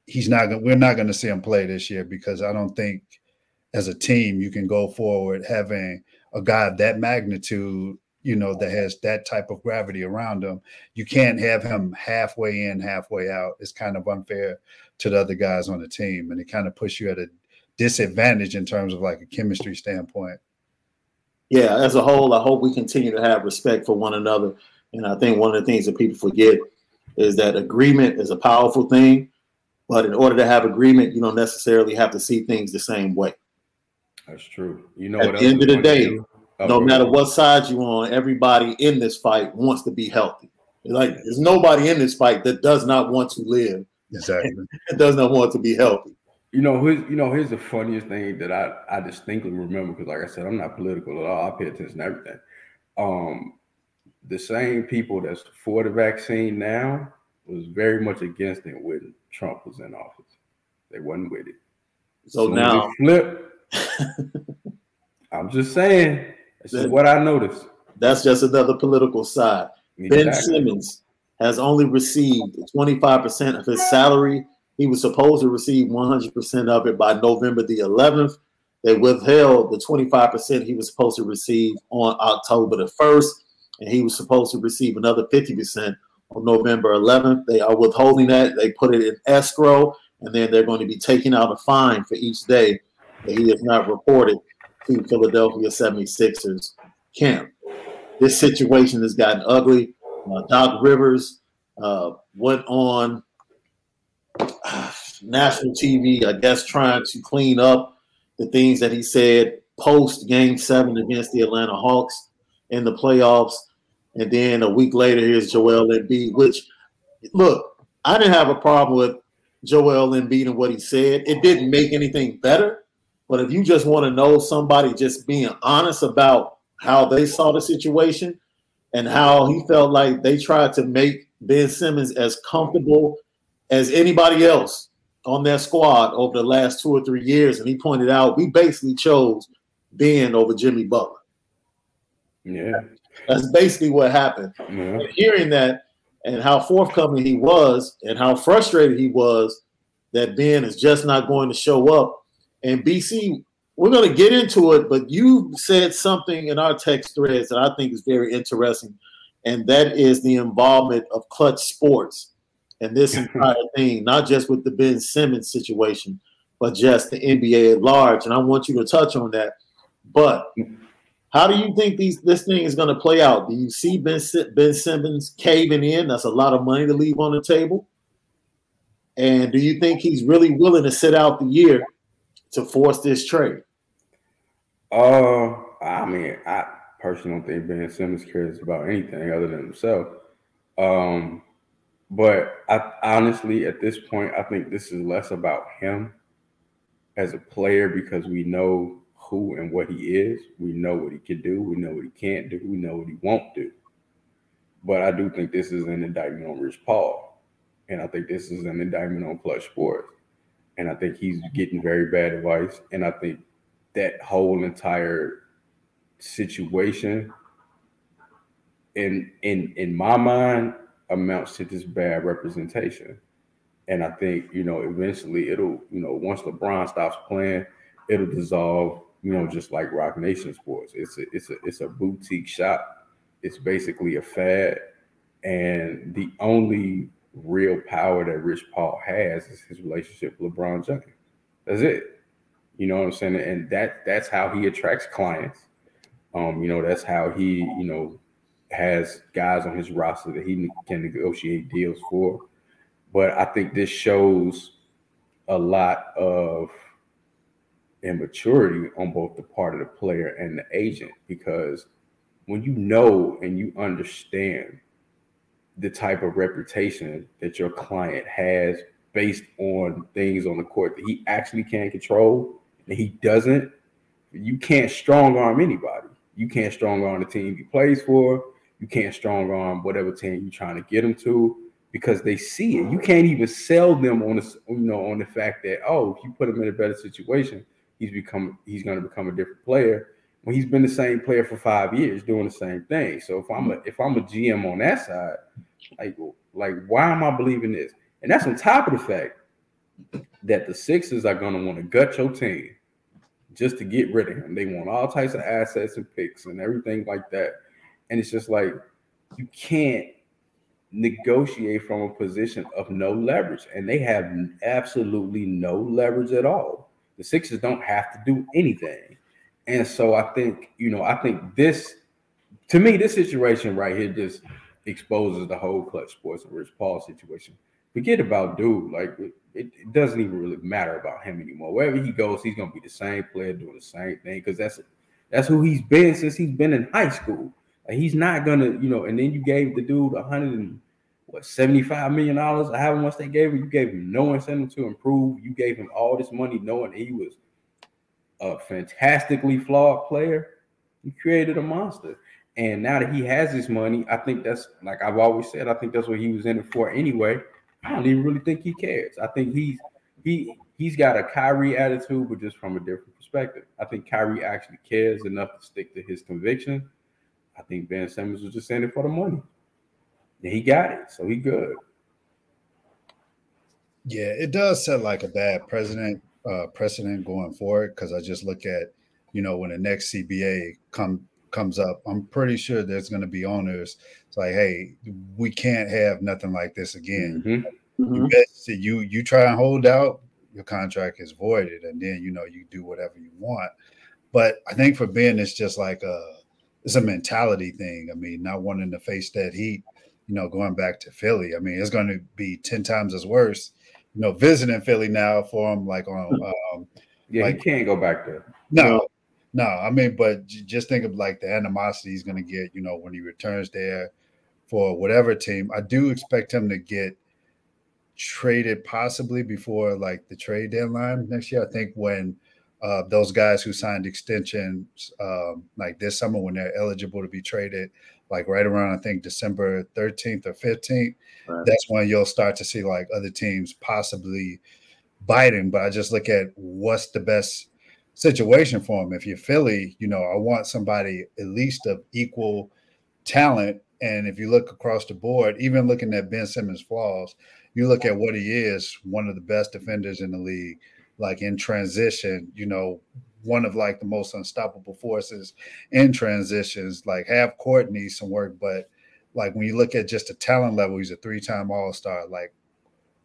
he's not going we're not going to see him play this year because I don't think as a team you can go forward having a guy of that magnitude, you know, that has that type of gravity around him. You can't have him halfway in, halfway out. It's kind of unfair to the other guys on the team and it kind of puts you at a disadvantage in terms of like a chemistry standpoint. Yeah, as a whole, I hope we continue to have respect for one another and I think one of the things that people forget is that agreement is a powerful thing, but in order to have agreement, you don't necessarily have to see things the same way. That's true. You know, at the end of the day, oh, no matter what side you're on, everybody in this fight wants to be healthy. Like there's nobody in this fight that does not want to live. Exactly. It does not want to be healthy. You know, here's, you know, here's the funniest thing that I, I distinctly remember because, like I said, I'm not political at all. I pay attention to everything. Um, the same people that's for the vaccine now was very much against it when Trump was in office. They wasn't with it. So, so now flip. I'm just saying. This is what I noticed. That's just another political side. Exactly. Ben Simmons has only received 25% of his salary. He was supposed to receive 100% of it by November the 11th. they withheld the 25% he was supposed to receive on October the 1st, and he was supposed to receive another 50% on November 11th. They are withholding that. They put it in escrow, and then they're going to be taking out a fine for each day that he has not reported to Philadelphia 76ers camp. This situation has gotten ugly. Uh, Doc Rivers uh, went on national TV, I guess, trying to clean up the things that he said post game seven against the Atlanta Hawks in the playoffs. And then a week later, here's Joel Embiid, which, look, I didn't have a problem with Joel Embiid and what he said. It didn't make anything better. But if you just want to know somebody just being honest about how they saw the situation and how he felt like they tried to make Ben Simmons as comfortable as anybody else on that squad over the last two or three years, and he pointed out we basically chose Ben over Jimmy Butler. Yeah, that's basically what happened. Yeah. hearing that and how forthcoming he was, and how frustrated he was that Ben is just not going to show up. And BC, we're going to get into it, but you said something in our text threads that I think is very interesting, and that is the involvement of Clutch Sports and this entire thing, not just with the Ben Simmons situation, but just the NBA at large. And I want you to touch on that. But how do you think these this thing is going to play out? Do you see Ben, ben Simmons caving in? That's a lot of money to leave on the table. And do you think he's really willing to sit out the year to force this trade? Uh, I mean, I personally don't think Ben Simmons cares about anything other than himself. Um, but I honestly, at this point, I think this is less about him as a player because we know who and what he is. We know what he can do. We know what he can't do. We know what he won't do. But I do think this is an indictment on Rich Paul. And I think this is an indictment on Clutch Sports. And I think he's getting very bad advice. And I think that whole entire situation in in in my mind amounts to this bad representation. And I think, you know, eventually it'll, you know, once LeBron stops playing, it'll dissolve, you know, just like Roc Nation Sports. It's a it's a it's a boutique shop. It's basically a fad. And the only real power that Rich Paul has is his relationship with LeBron James. That's it. You know what I'm saying? And that that's how he attracts clients. Um, you know, that's how he, you know, has guys on his roster that he can negotiate deals for. But I think this shows a lot of immaturity on both the part of the player and the agent because when you know and you understand the type of reputation that your client has based on things on the court that he actually can't control and he doesn't, you can't strong arm anybody. You can't strong arm the team he plays for. You can't strong arm whatever team you're trying to get him to because they see it. You can't even sell them on the you know on the fact that oh, if you put him in a better situation, he's become he's going to become a different player when he's been the same player for five years doing the same thing. So if I'm a if I'm a GM on that side, like like why am I believing this? And that's on top of the fact that the Sixers are going to want to gut your team just to get rid of him. They want all types of assets and picks and everything like that. And it's just like you can't negotiate from a position of no leverage. And they have absolutely no leverage at all. The Sixers don't have to do anything. And so I think, you know, I think this, to me, this situation right here just exposes the whole clutch sports and Rich Paul situation. Forget about dude. Like it, it, doesn't even really matter about him anymore. Wherever he goes, he's gonna be the same player doing the same thing because that's that's who he's been since he's been in high school. Like he's not gonna, you know, and then you gave the dude a hundred and what 75 million dollars. I haven't once they gave him, you gave him no incentive to improve. You gave him all this money knowing he was a fantastically flawed player. You created a monster. And now that he has his money, I think that's like I've always said, I think that's what he was in it for anyway. I don't even really think he cares. I think he's he he's got a Kyrie attitude, but just from a different perspective. I think Kyrie actually cares enough to stick to his conviction I think Ben Simmons was just in it for the money. And he got it, so he good. Yeah, it does set like a bad precedent uh, precedent going forward because I just look at, you know, when the next CBA come comes up, I'm pretty sure there's going to be owners. It's like, hey, we can't have nothing like this again. Mm-hmm. Mm-hmm. You, you you try and hold out, your contract is voided, and then you know you do whatever you want. But I think for Ben, it's just like a it's a mentality thing. I mean, not wanting to face that heat, you know, going back to Philly. I mean, it's going to be ten times as worse. You know, visiting Philly now for him, like on. Um, yeah, like, he can't go back there. No, no. I mean, but just think of like the animosity he's going to get. You know, when he returns there for whatever team. I do expect him to get traded possibly before like the trade deadline next year. I think when uh, those guys who signed extensions um, like this summer when they're eligible to be traded, like right around I think December 13th or 15th, right. that's when you'll start to see like other teams possibly biting. But I just look at what's the best situation for them. If you're Philly, you know, I want somebody at least of equal talent. And if you look across the board, even looking at Ben Simmons' flaws, you look at what he is, one of the best defenders in the league like in transition, you know, one of like the most unstoppable forces in transitions. Like half court needs some work, but like when you look at just a talent level, he's a three-time all-star. Like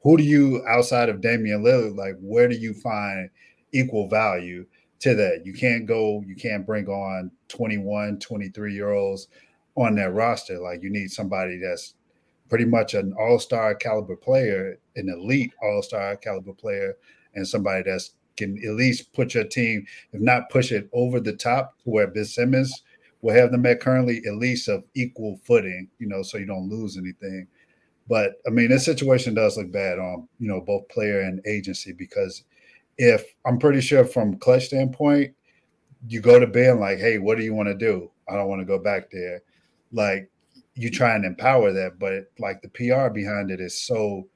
who do you outside of Damian Lillard, like where do you find equal value to that? You can't go, you can't bring on 21, 23 year olds on that roster. Like you need somebody that's pretty much an all-star caliber player, an elite all-star caliber player and somebody that's can at least put your team, if not push it over the top to where Ben Simmons will have them at currently at least of equal footing, you know, so you don't lose anything. But I mean, this situation does look bad on, you know, both player and agency because if I'm pretty sure from clutch standpoint, you go to Ben like, hey, what do you want to do? I don't want to go back there. Like you try and empower that, but like the PR behind it is so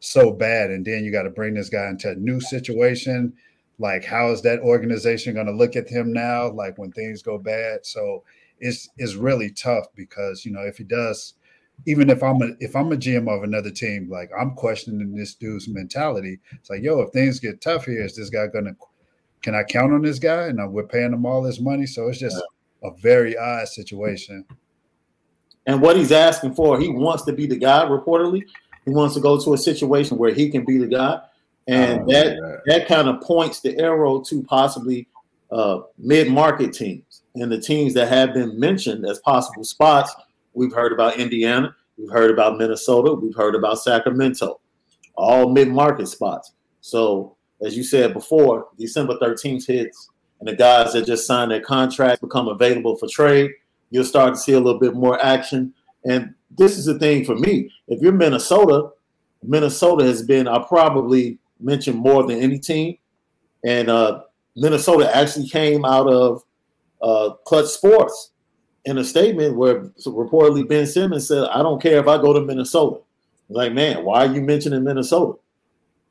so bad and then you got to bring this guy into a new situation like how is that organization going to look at him now like when things go bad? So it's it's really tough because you know if he does even if i'm a if i'm a gm of another team like i'm questioning this dude's mentality. It's like yo if things get tough here is this guy gonna can i count on this guy? And uh, we're paying him all this money. So it's just a very odd situation. And what he's asking for he wants to be the guy reportedly he wants to go to a situation where he can be the guy, and that that, that kind of points the arrow to possibly uh, mid-market teams and the teams that have been mentioned as possible spots. We've heard about Indiana, we've heard about Minnesota, we've heard about Sacramento, all mid-market spots. So, as you said before, December 13th hits, and the guys that just signed their contracts become available for trade. You'll start to see a little bit more action. And this is the thing for me. If you're Minnesota, Minnesota has been I probably mentioned more than any team, and uh, Minnesota actually came out of uh, Clutch Sports in a statement where reportedly Ben Simmons said, "I don't care if I go to Minnesota." Like, man, why are you mentioning Minnesota?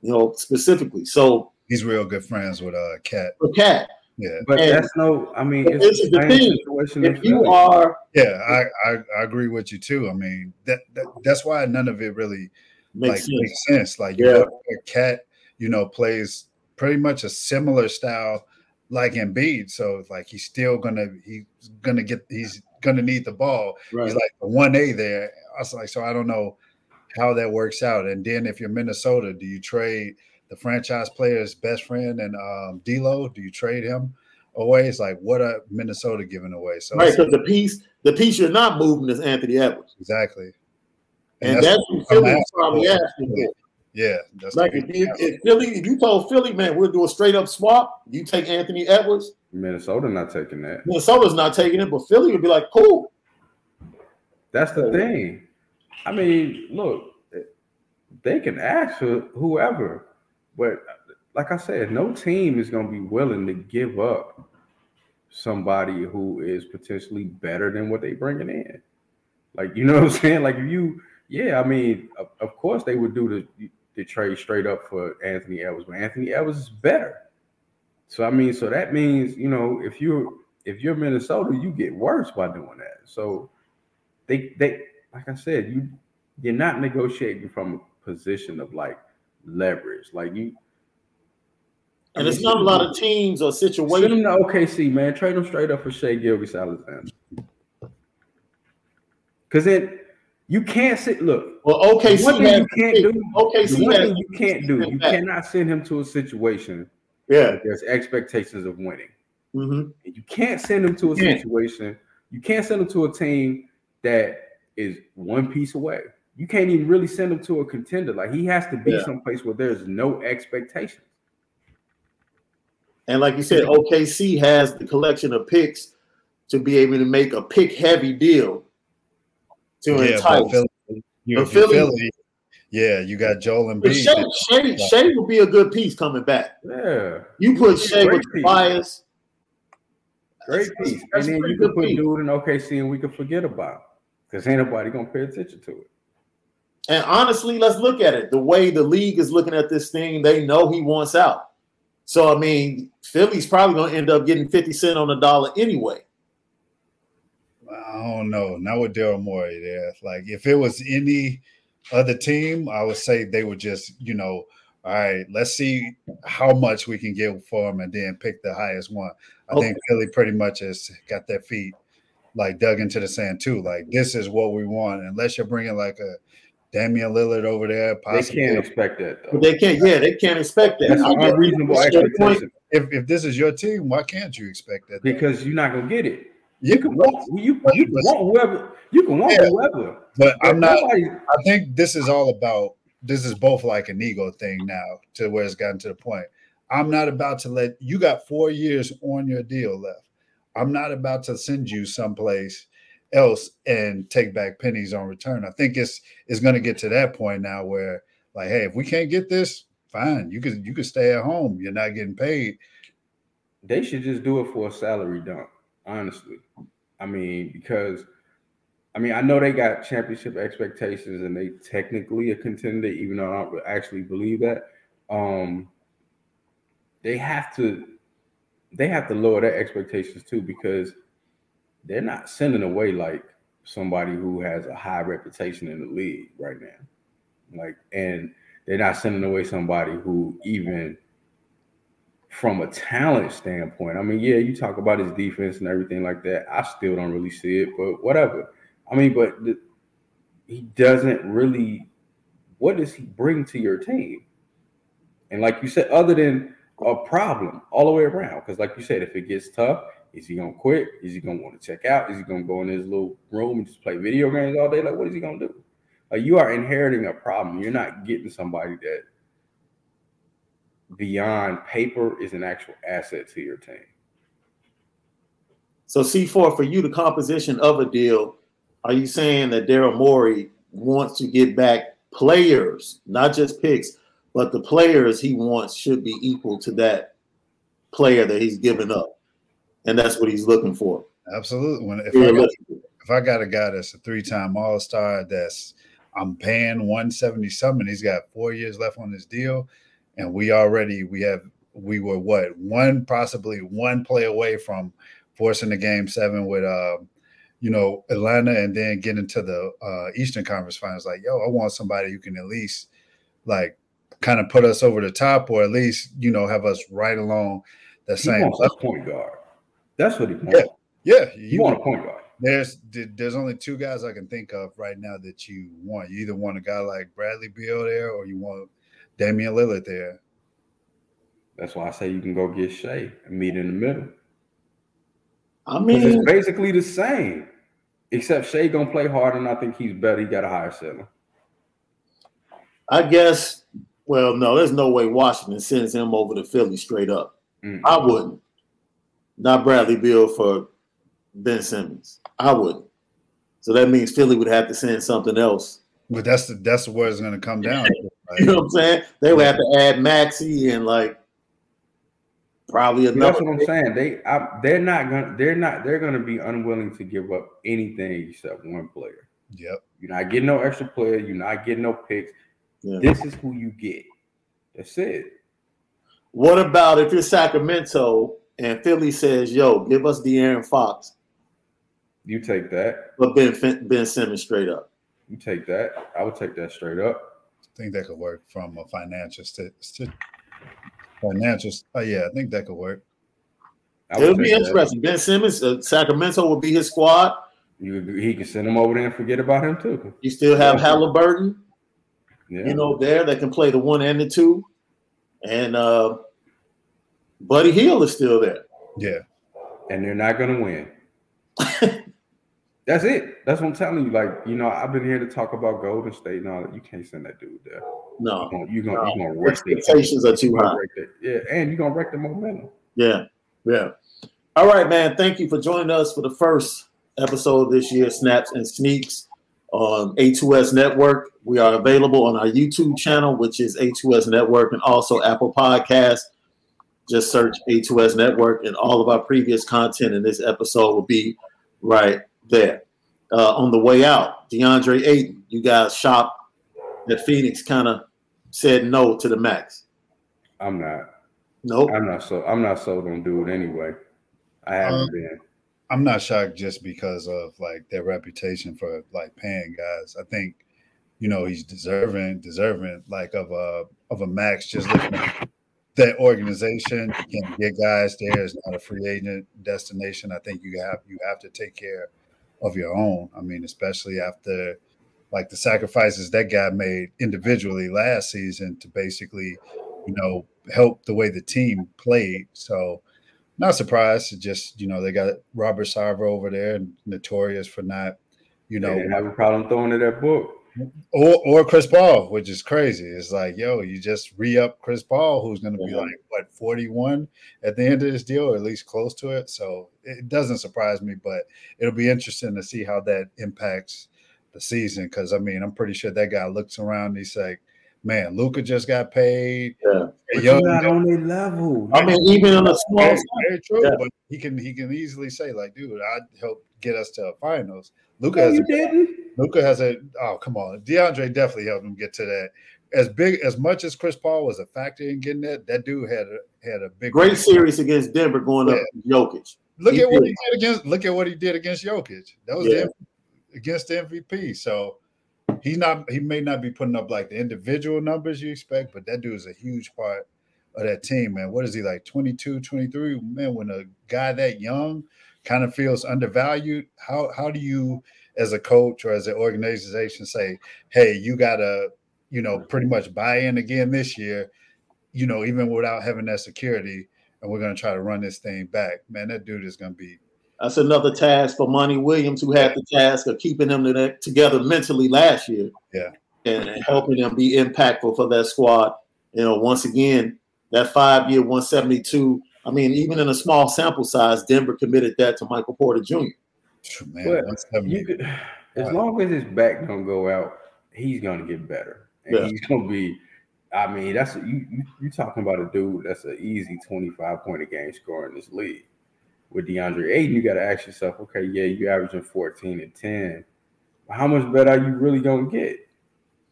You know, specifically. So he's real good friends with uh KAT. With KAT. Yeah, but and that's no. I mean, it's this is the thing. If you are, yeah, I, I, I agree with you too. I mean, that, that that's why none of it really makes like sense. makes sense. Like, yeah, KAT, you know, plays pretty much a similar style like Embiid. So like he's still gonna he's gonna get he's gonna need the ball. Right. He's like one A there. I was like, so I don't know how that works out. And then if you're Minnesota, do you trade? the franchise player's best friend and um, D'Lo. Do you trade him away? It's like what a Minnesota giving away. So right, because the piece the piece you're not moving is Anthony Edwards. Exactly, and, and that's, that's what Philly probably asking for. Yeah, that's like if, you, if Philly, if you told Philly, man, we'll do a straight up swap. You take Anthony Edwards. Minnesota not taking that. Minnesota's not taking it, but Philly would be like, cool. That's the thing. I mean, look, they can ask for whoever. But like I said, no team is going to be willing to give up somebody who is potentially better than what they bringing in. Like you know what I'm saying? Like if you, yeah, I mean, of, of course they would do the the trade straight up for Anthony Edwards, but Anthony Edwards is better. So I mean, so that means you know if you if you're Minnesota, you get worse by doing that. So they they like I said, you you're not negotiating from a position of like leverage. Like you, And it's not a lot of teams or situations. Send him to OKC, man. Trade them straight up for Shai Gilgeous-Alexander. Because then you can't sit. Look, Well, OKC one thing you can't do. OKC one thing you can't do. You cannot send him to a situation yeah. there's expectations of winning. hmm And you can't send him to a situation. You can't send him to a team that is one piece away. You can't even really send him to a contender. Like he has to be Yeah. someplace where there's no expectations. And like you said, OKC has the collection of picks to be able to make a pick heavy deal to Yeah, entice. but Philly, you, But Philly- Philly, yeah, you got Joel But Embiid. Shai, Shai, Shai would be a good piece coming back. Yeah, You put He's Shai with piece. Tobias. great That's- piece. And that's then you can good put piece. dude in OKC and we can forget about because ain't nobody gonna pay attention to it. And honestly, let's look at it. The way the league is looking at this thing, they know he wants out. So I mean, Philly's probably going to end up getting 50 cent on the dollar anyway. I don't know. Not with Daryl Morey there. Like if it was any other team, I would say they would just, you know, all right, let's see how much we can get for him and then pick the highest one. I Okay. think Philly pretty much has got their feet like dug into the sand too. Like this is what we want. Unless you're bringing like a Damian Lillard over there, They can't expect that though. But they can't, yeah, they can't expect that. That's I an unreasonable that's your point. expectation If, if this is your team, why can't you expect that? though? because you're not gonna get it. You You can want you, you can want whoever you can want Yeah. whoever. but I'm not. Nobody- I think this is all about this is both like an ego thing now to where it's gotten to the point. I'm not about to let you got four years on your deal left. I'm not about to send you someplace else and take back pennies on return. I think it's it's gonna get to that point now where like, hey, if we can't get this, fine. You can you can stay at home. You're not getting paid. they should just do it for a salary dump, honestly. I mean, because I mean, I know they got championship expectations and they technically a contender, even though I don't actually believe that. Um they have to they have to lower their expectations too because they're not sending away like somebody who has a high reputation in the league right now. Like, and they're not sending away somebody who even from a talent standpoint. I mean, yeah, you talk about his defense and everything like that. I still don't really see it, but whatever. I mean, but the, he doesn't really. What does he bring to your team? And like you said, other than a problem all the way around, because like you said, if it gets tough, is he gonna quit? Is he gonna want to check out? Is he gonna go in his little room and just play video games all day? Like, what is he gonna do? Like, you are inheriting a problem. You're not getting somebody that beyond paper is an actual asset to your team. So C4, for you, the composition of a deal, are you saying that Daryl Morey wants to get back players, not just picks, but the players he wants should be equal to that player that he's given up? And that's what he's looking for. Absolutely. When if I got, if I got a guy that's a three-time All-Star that's I'm paying 170 something, he's got four years left on his deal, and we already we have we were what one possibly one play away from forcing the game seven with uh you know Atlanta and then getting to the uh Eastern Conference Finals. Like, yo, I want somebody who can at least like kind of put us over the top, or at least you know have us right along the He same. wants level. point guard. That's what he wants. Yeah, You you want a point guard. there's there's only two guys I can think of right now that you want. You either want a guy like Bradley Beal there, or you want Damian Lillard there. That's why I say you can go get Shai and meet in the middle. I mean, it's basically the same. Except Shai gonna play harder, and I think he's better. He got a higher ceiling. I guess, well, no, there's no way Washington sends him over to Philly straight up. Mm. I wouldn't. Not Bradley Beal for Ben Simmons. I wouldn't. So that means Philly would have to send something else. But that's the, that's where it's going to come down. To, You know what I'm saying? They would have to add Maxey and like probably See, another. That's what I'm saying. They, I, they're not gonna, they're not, they're gonna be unwilling to give up anything except one player. Yep. You're not getting no extra player. You're not getting no picks. Yeah. This is who you get. That's it. What about if you're Sacramento and Philly says, "Yo, give us De'Aaron Fox, You take that. but Ben Fin- Ben Simmons straight up." You take that. I would take that straight up. I think that could work from a financial st- st- Financials. Oh yeah, I think that could work. It'll be interesting. That. Ben Simmons, uh, Sacramento will be his squad. You, he can send him over there and forget about him too. You still have Halliburton, yeah. you know, there that can play the one and the two, and uh, Buddy Hield is still there. Yeah, and they're not going to win. That's it. That's what I'm telling you. Like, you know, I've been here to talk about Golden State and all that. You can't send that dude there. No, you're gonna, no. you're gonna, expectations are too high. Yeah, and you're gonna wreck the momentum. Yeah, yeah. All right, man. Thank you for joining us for the first episode of this year, Snaps and Sneaks on A2S Network. We are available on our YouTube channel, which is A2S Network, and also Apple Podcasts. Just search A2S Network, and all of our previous content in this episode will be right there. Uh, on the way out, DeAndre Ayton, you guys shop that Phoenix kind of said no to the max. I'm not. Nope. I'm not so. I'm not sold on dude anyway. I haven't um, been. I'm not shocked just because of like their reputation for like paying guys. I think, you know, he's deserving, deserving like of a of a max. Just looking at that organization can get guys there. It's not a free agent destination. I think you have you have to take care of your own. I mean, especially after like the sacrifices that guy made individually last season to basically, you know, help the way the team played. So not surprised. It's just you know, they got Robert Sarver over there, notorious for not, you know, have a problem throwing to that book. Or or Chris Paul, which is crazy. It's like, yo, you just re-up Chris Paul, who's gonna be like what 41 at the end of this deal, or at least close to it. So it doesn't surprise me, but it'll be interesting to see how that impacts the season. Because I mean, I'm pretty sure that guy looks around, and he's like, man, Luka just got paid. Yeah, you're not on their level. I mean, even on a small, very, very true. Yeah. But he can he can easily say like, dude, I helped get us to a finals. Luka has you a, didn't. Luka has a oh come on. DeAndre definitely helped him get to that. As big as much as Chris Paul was a factor in getting that, that dude had a had a big great series against Denver going yeah. up Jokic. Look he at did. what he did against look at what he did against Jokic. That was yeah. the, against the MVP. So he's not he may not be putting up like the individual numbers you expect, but that dude is a huge part of that team, man. What is he like 22, 23? Man, when a guy that young kind of feels undervalued, how how do you as a coach or as an organization say, hey, you gotta, you know, pretty much buy in again this year, you know, even without having that security, and we're gonna try to run this thing back. Man, that dude is gonna be that's another task for Monty Williams, who had the task of keeping them together mentally last year. Yeah. And helping them be impactful for that squad. You know, once again, that five year 172. I mean, even in a small sample size, Denver committed that to Michael Porter Jr. Man, could, as long as his back don't go out, he's gonna get better. And yeah. he's gonna be I mean, that's you, you you talking about a dude that's an easy 25 point a game scorer in this league with DeAndre Ayton, you got to ask yourself, okay, yeah, you're averaging 14 and 10. But How much better are you really going to get?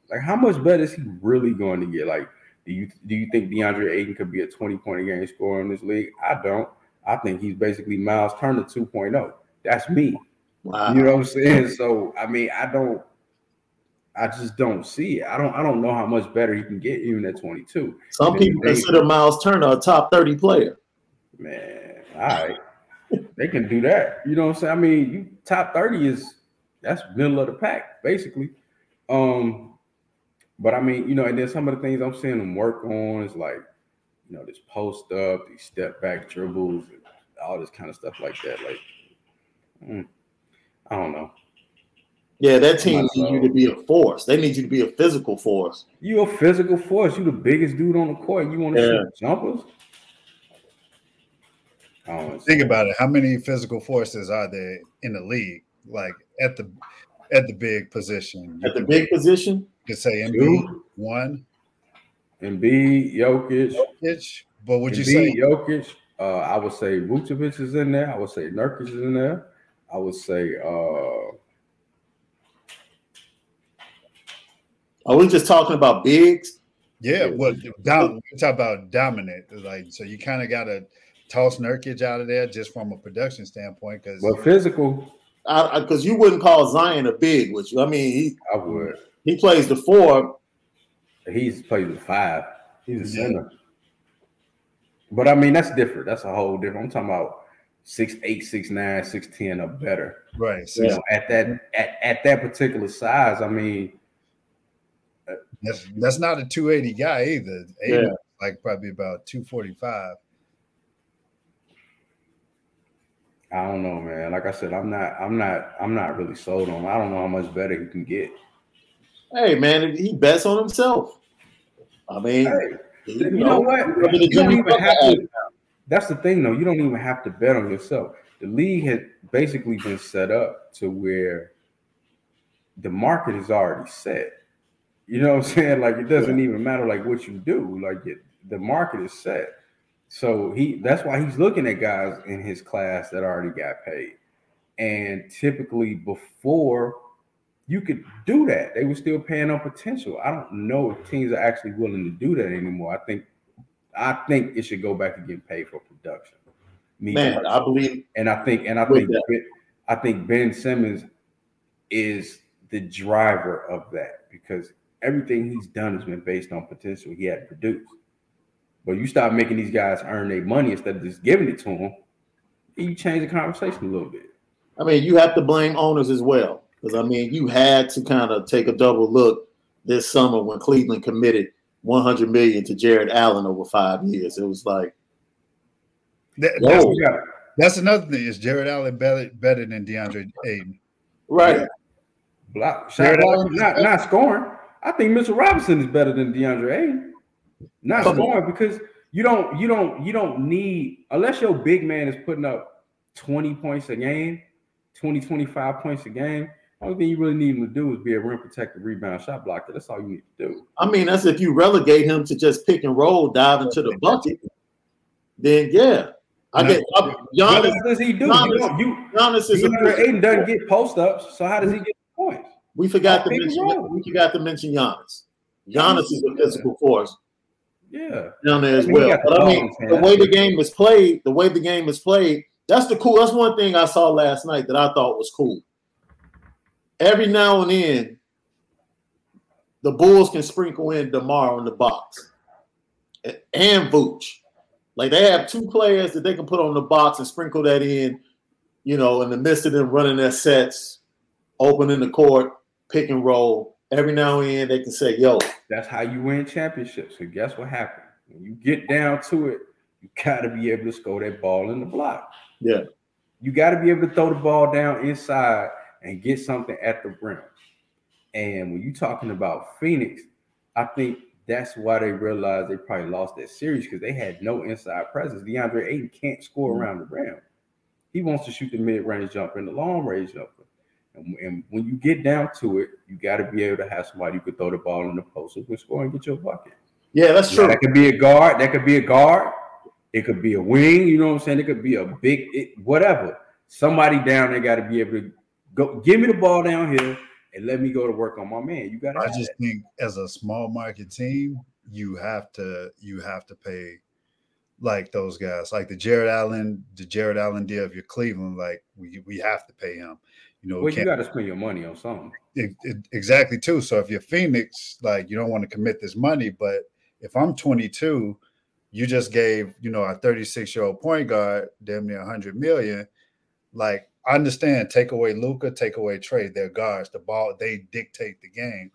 Like, how much better is he really going to get? Like, do you do you think DeAndre Ayton could be a 20 point a game scorer in this league? I don't. I think he's basically Miles Turner 2.0. That's me. Wow. You know what I'm saying? So I mean, I don't I just don't see it. I don't I don't know how much better he can get even at 22. Some people consider Miles Turner a top 30 player. Man, all right they can do that. You know what I'm saying? I mean, you top 30 is that's middle of the pack, basically. Um, but I mean, you know, and then some of the things I'm seeing them work on is like, you know, this post up, these step back dribbles, all this kind of stuff like that. Like, mm, I don't know. Yeah, that team needs you to be a force. They need you to be a physical force. You a physical force. You the biggest dude on the court. You want to yeah. shoot jumpers? Think about it. How many physical forces are there in the league? Like at the at the big position. At the big position? You could say Embiid one. Embiid, Jokic. Jokic. But would you say Jokic? Uh, I would say Vucevic is in there. I would say Nurkic is in there. I would say uh Are we just talking about bigs? Yeah, well, dom- we talk about dominant. Like, so you kind of got to toss Nurkic out of there just from a production standpoint. Because well, physical, because you wouldn't call Zion a big, which I mean, he, I would. He plays the four. He's played the five. He's a center. But I mean, that's different. That's a whole different. I'm talking about six eight, six nine, six ten or better. Right. You know, at that at, at that particular size, I mean, uh, that's that's not a 280 guy either. Yeah. Like probably about 245. I don't know, man. Like I said, I'm not, I'm not, I'm not really sold on. I don't know how much better he can get. Hey, man, he bets on himself. I mean, hey, you, know, know what? You don't even have to, that's the thing, though. You don't even have to bet on yourself. The league has basically been set up to where the market is already set. You know what I'm saying? Like it doesn't yeah. even matter like what you do. Like it, the market is set. So he that's why he's looking at guys in his class that already got paid. And typically before you could do that, they were still paying on potential. I don't know if teams are actually willing to do that anymore. I think I think it should go back and get paid for production. Me Man, personally. I believe and I think and I think ben, I think Ben Simmons is the driver of that because everything he's done has been based on potential he had produced. But you start making these guys earn their money instead of just giving it to them, you change the conversation a little bit. I mean, you have to blame owners as well. Because I mean, you had to kind of take a double look this summer when Cleveland committed 100 million to Jarrett Allen over five years. It was like, that, that's, that's, another thing. Is Jarrett Allen better, better than DeAndre Ayton? Right. Yeah. Block, shot block, not, not scoring. I think Mitchell Robinson is better than DeAndre Ayton. Not scoring because you don't you don't you don't need unless your big man is putting up 20 points a game, 20, 25 points a game. Only thing you really need him to do is be a rim protector, rebound, shot blocker. That's all you need to do. I mean, that's if you relegate him to just pick and roll, dive into the bucket. Then yeah, I get Giannis. What does he do? Giannis, you, Giannis is Ayton doesn't get post ups, so how does he get points? We forgot to mention. We forgot to mention Giannis. Giannis is a physical force. Yeah, down there as I mean, well. But I mean, the way the game was played, the way the game was played, that's the cool. That's one thing I saw last night that I thought was cool. Every now and then, the Bulls can sprinkle in DeMar in the box and Vooch. Like they have two players that they can put on the box and sprinkle that in, you know, in the midst of them running their sets, opening the court, pick and roll. Every now and then they can say, yo. That's how you win championships. So guess what happened? When you get down to it, you gotta be able to score that ball in the block. Yeah. You gotta be able to throw the ball down inside and get something at the rim. And when you're talking about Phoenix, I think that's why they realized they probably lost that series because they had no inside presence. DeAndre Ayton can't score mm-hmm. around the rim. He wants to shoot the mid-range jumper and the long range jumper. And, and when you get down to it, you got to be able to have somebody who could throw the ball in the post who can score and get your bucket. Yeah, that's true. that could be a guard. That could be a guard. It could be a wing. You know what I'm saying? It could be a big it, whatever. Somebody down there got to be able to go. Give me the ball down here and let me go to work on my man. You got. I just that. think as a small market team, you have to you have to pay like those guys, like the Jarrett Allen, the Jarrett Allen deal of your Cleveland. Like we we have to pay him. You know, well, you got to spend your money on something. It, it, exactly too. So if you're Phoenix, like you don't want to commit this money, but if I'm 22, you just gave you know a 36 year old point guard damn near 100 million. Like I understand, take away Luka, take away Trae, they're guards. The ball they dictate the game.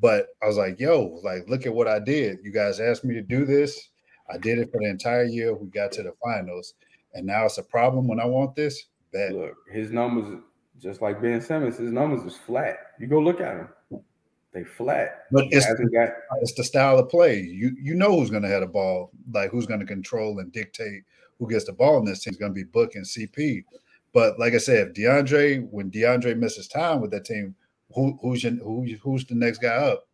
But I was like, yo, like look at what I did. You guys asked me to do this. I did it for the entire year. We got to the finals, and now it's a problem when I want this. That look, his numbers just like Ben Simmons, his numbers is flat. You go look at him. They flat. But it's the, got, it's the style of play. You you know who's gonna have the ball, like who's gonna control and dictate who gets the ball in this team is gonna be Book and CP. But like I said, if DeAndre, when DeAndre misses time with that team, who who's your, who, who's the next guy up?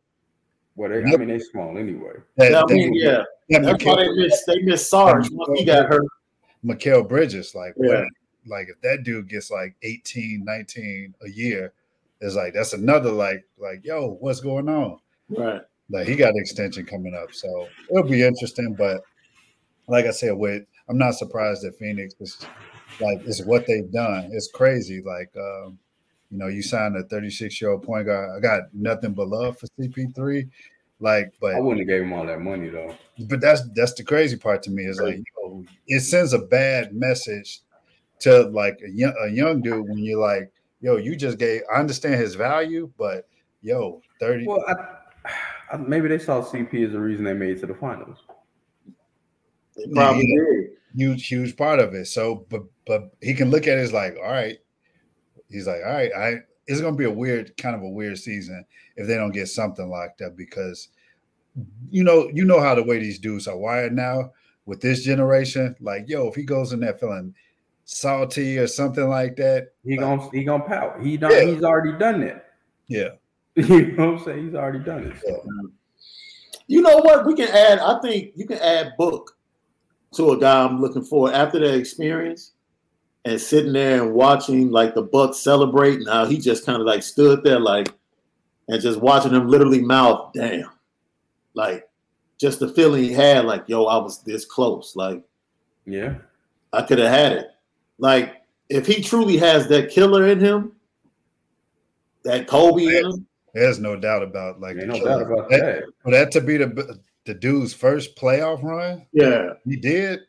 Well, they, I mean, they're small anyway. That, yeah, I mean, yeah. yeah. That's why they missed. They missed Sarge once he got hurt. Mikal Bridges, like, yeah like if that dude gets like 18, 19 a year, it's like that's another like like yo, what's going on? Right. Like he got an extension coming up, so it'll be interesting. But like I said, with I'm not surprised that Phoenix is like it's what they've done. It's crazy. Like um, you know, you signed a 36 year old point guard. I got nothing but love for CP3, Like, but I wouldn't have gave him all that money though. But that's that's the crazy part to me is like, you know, it sends a bad message to like a young, a young dude when you're like, yo, you just gave. I understand his value, but yo, thirty. Well, I, I, maybe they saw CP as the reason they made it to the finals. They probably Yeah. huge, huge part of it. So, but but he can look at it as like, all right. He's like, all right, I it's gonna be a weird, kind of a weird season if they don't get something like that because you know, you know how the way these dudes are wired now with this generation. Like, yo, if he goes in there feeling salty or something like that, He like, gonna he gonna pout. He done. Yeah. He's already done that. yeah, You know what I'm saying? He's already done it. yeah. You know what? We can add. I think you can add book to a guy I'm looking for after that experience and sitting there and watching like the Bucks celebrate. Now he just kind of like stood there like and just watching him literally mouth, damn, like just the feeling he had, like yo, I was this close, like Yeah. I could have had it. Like if he truly has that killer in him, that Kobe in him, There's no doubt about like no doubt about That- that. For that to be the the dude's first playoff run, yeah, he did.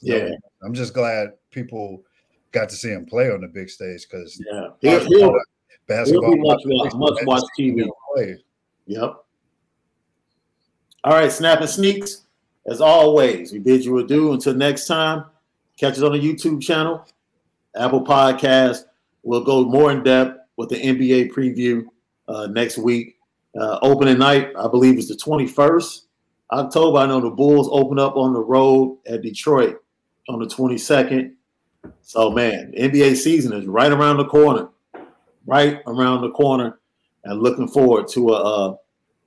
Yeah. I'm just glad people got to see him play on the big stage because yeah. He'll, he'll, basketball. He'll be much- much watch TV. Play. Yep. All right, snapping sneaks. As always, we bid you adieu until next time. Catch us on the YouTube channel, Apple Podcast. We'll go more in depth with the NBA preview uh, next week. Uh, opening night, I believe, is the 21st October. I know the Bulls open up on the road at Detroit on the 22nd. So, man, NBA season is right around the corner, right around the corner, and looking forward to a, a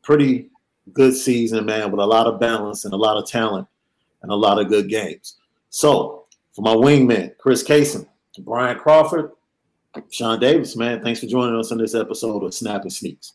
pretty good season, man, with a lot of balance and a lot of talent and a lot of good games. So, for my wingman, Chris Kaysen, Brian Crawford, Sean Davis, man, thanks for joining us on this episode of Snapping Sneaks.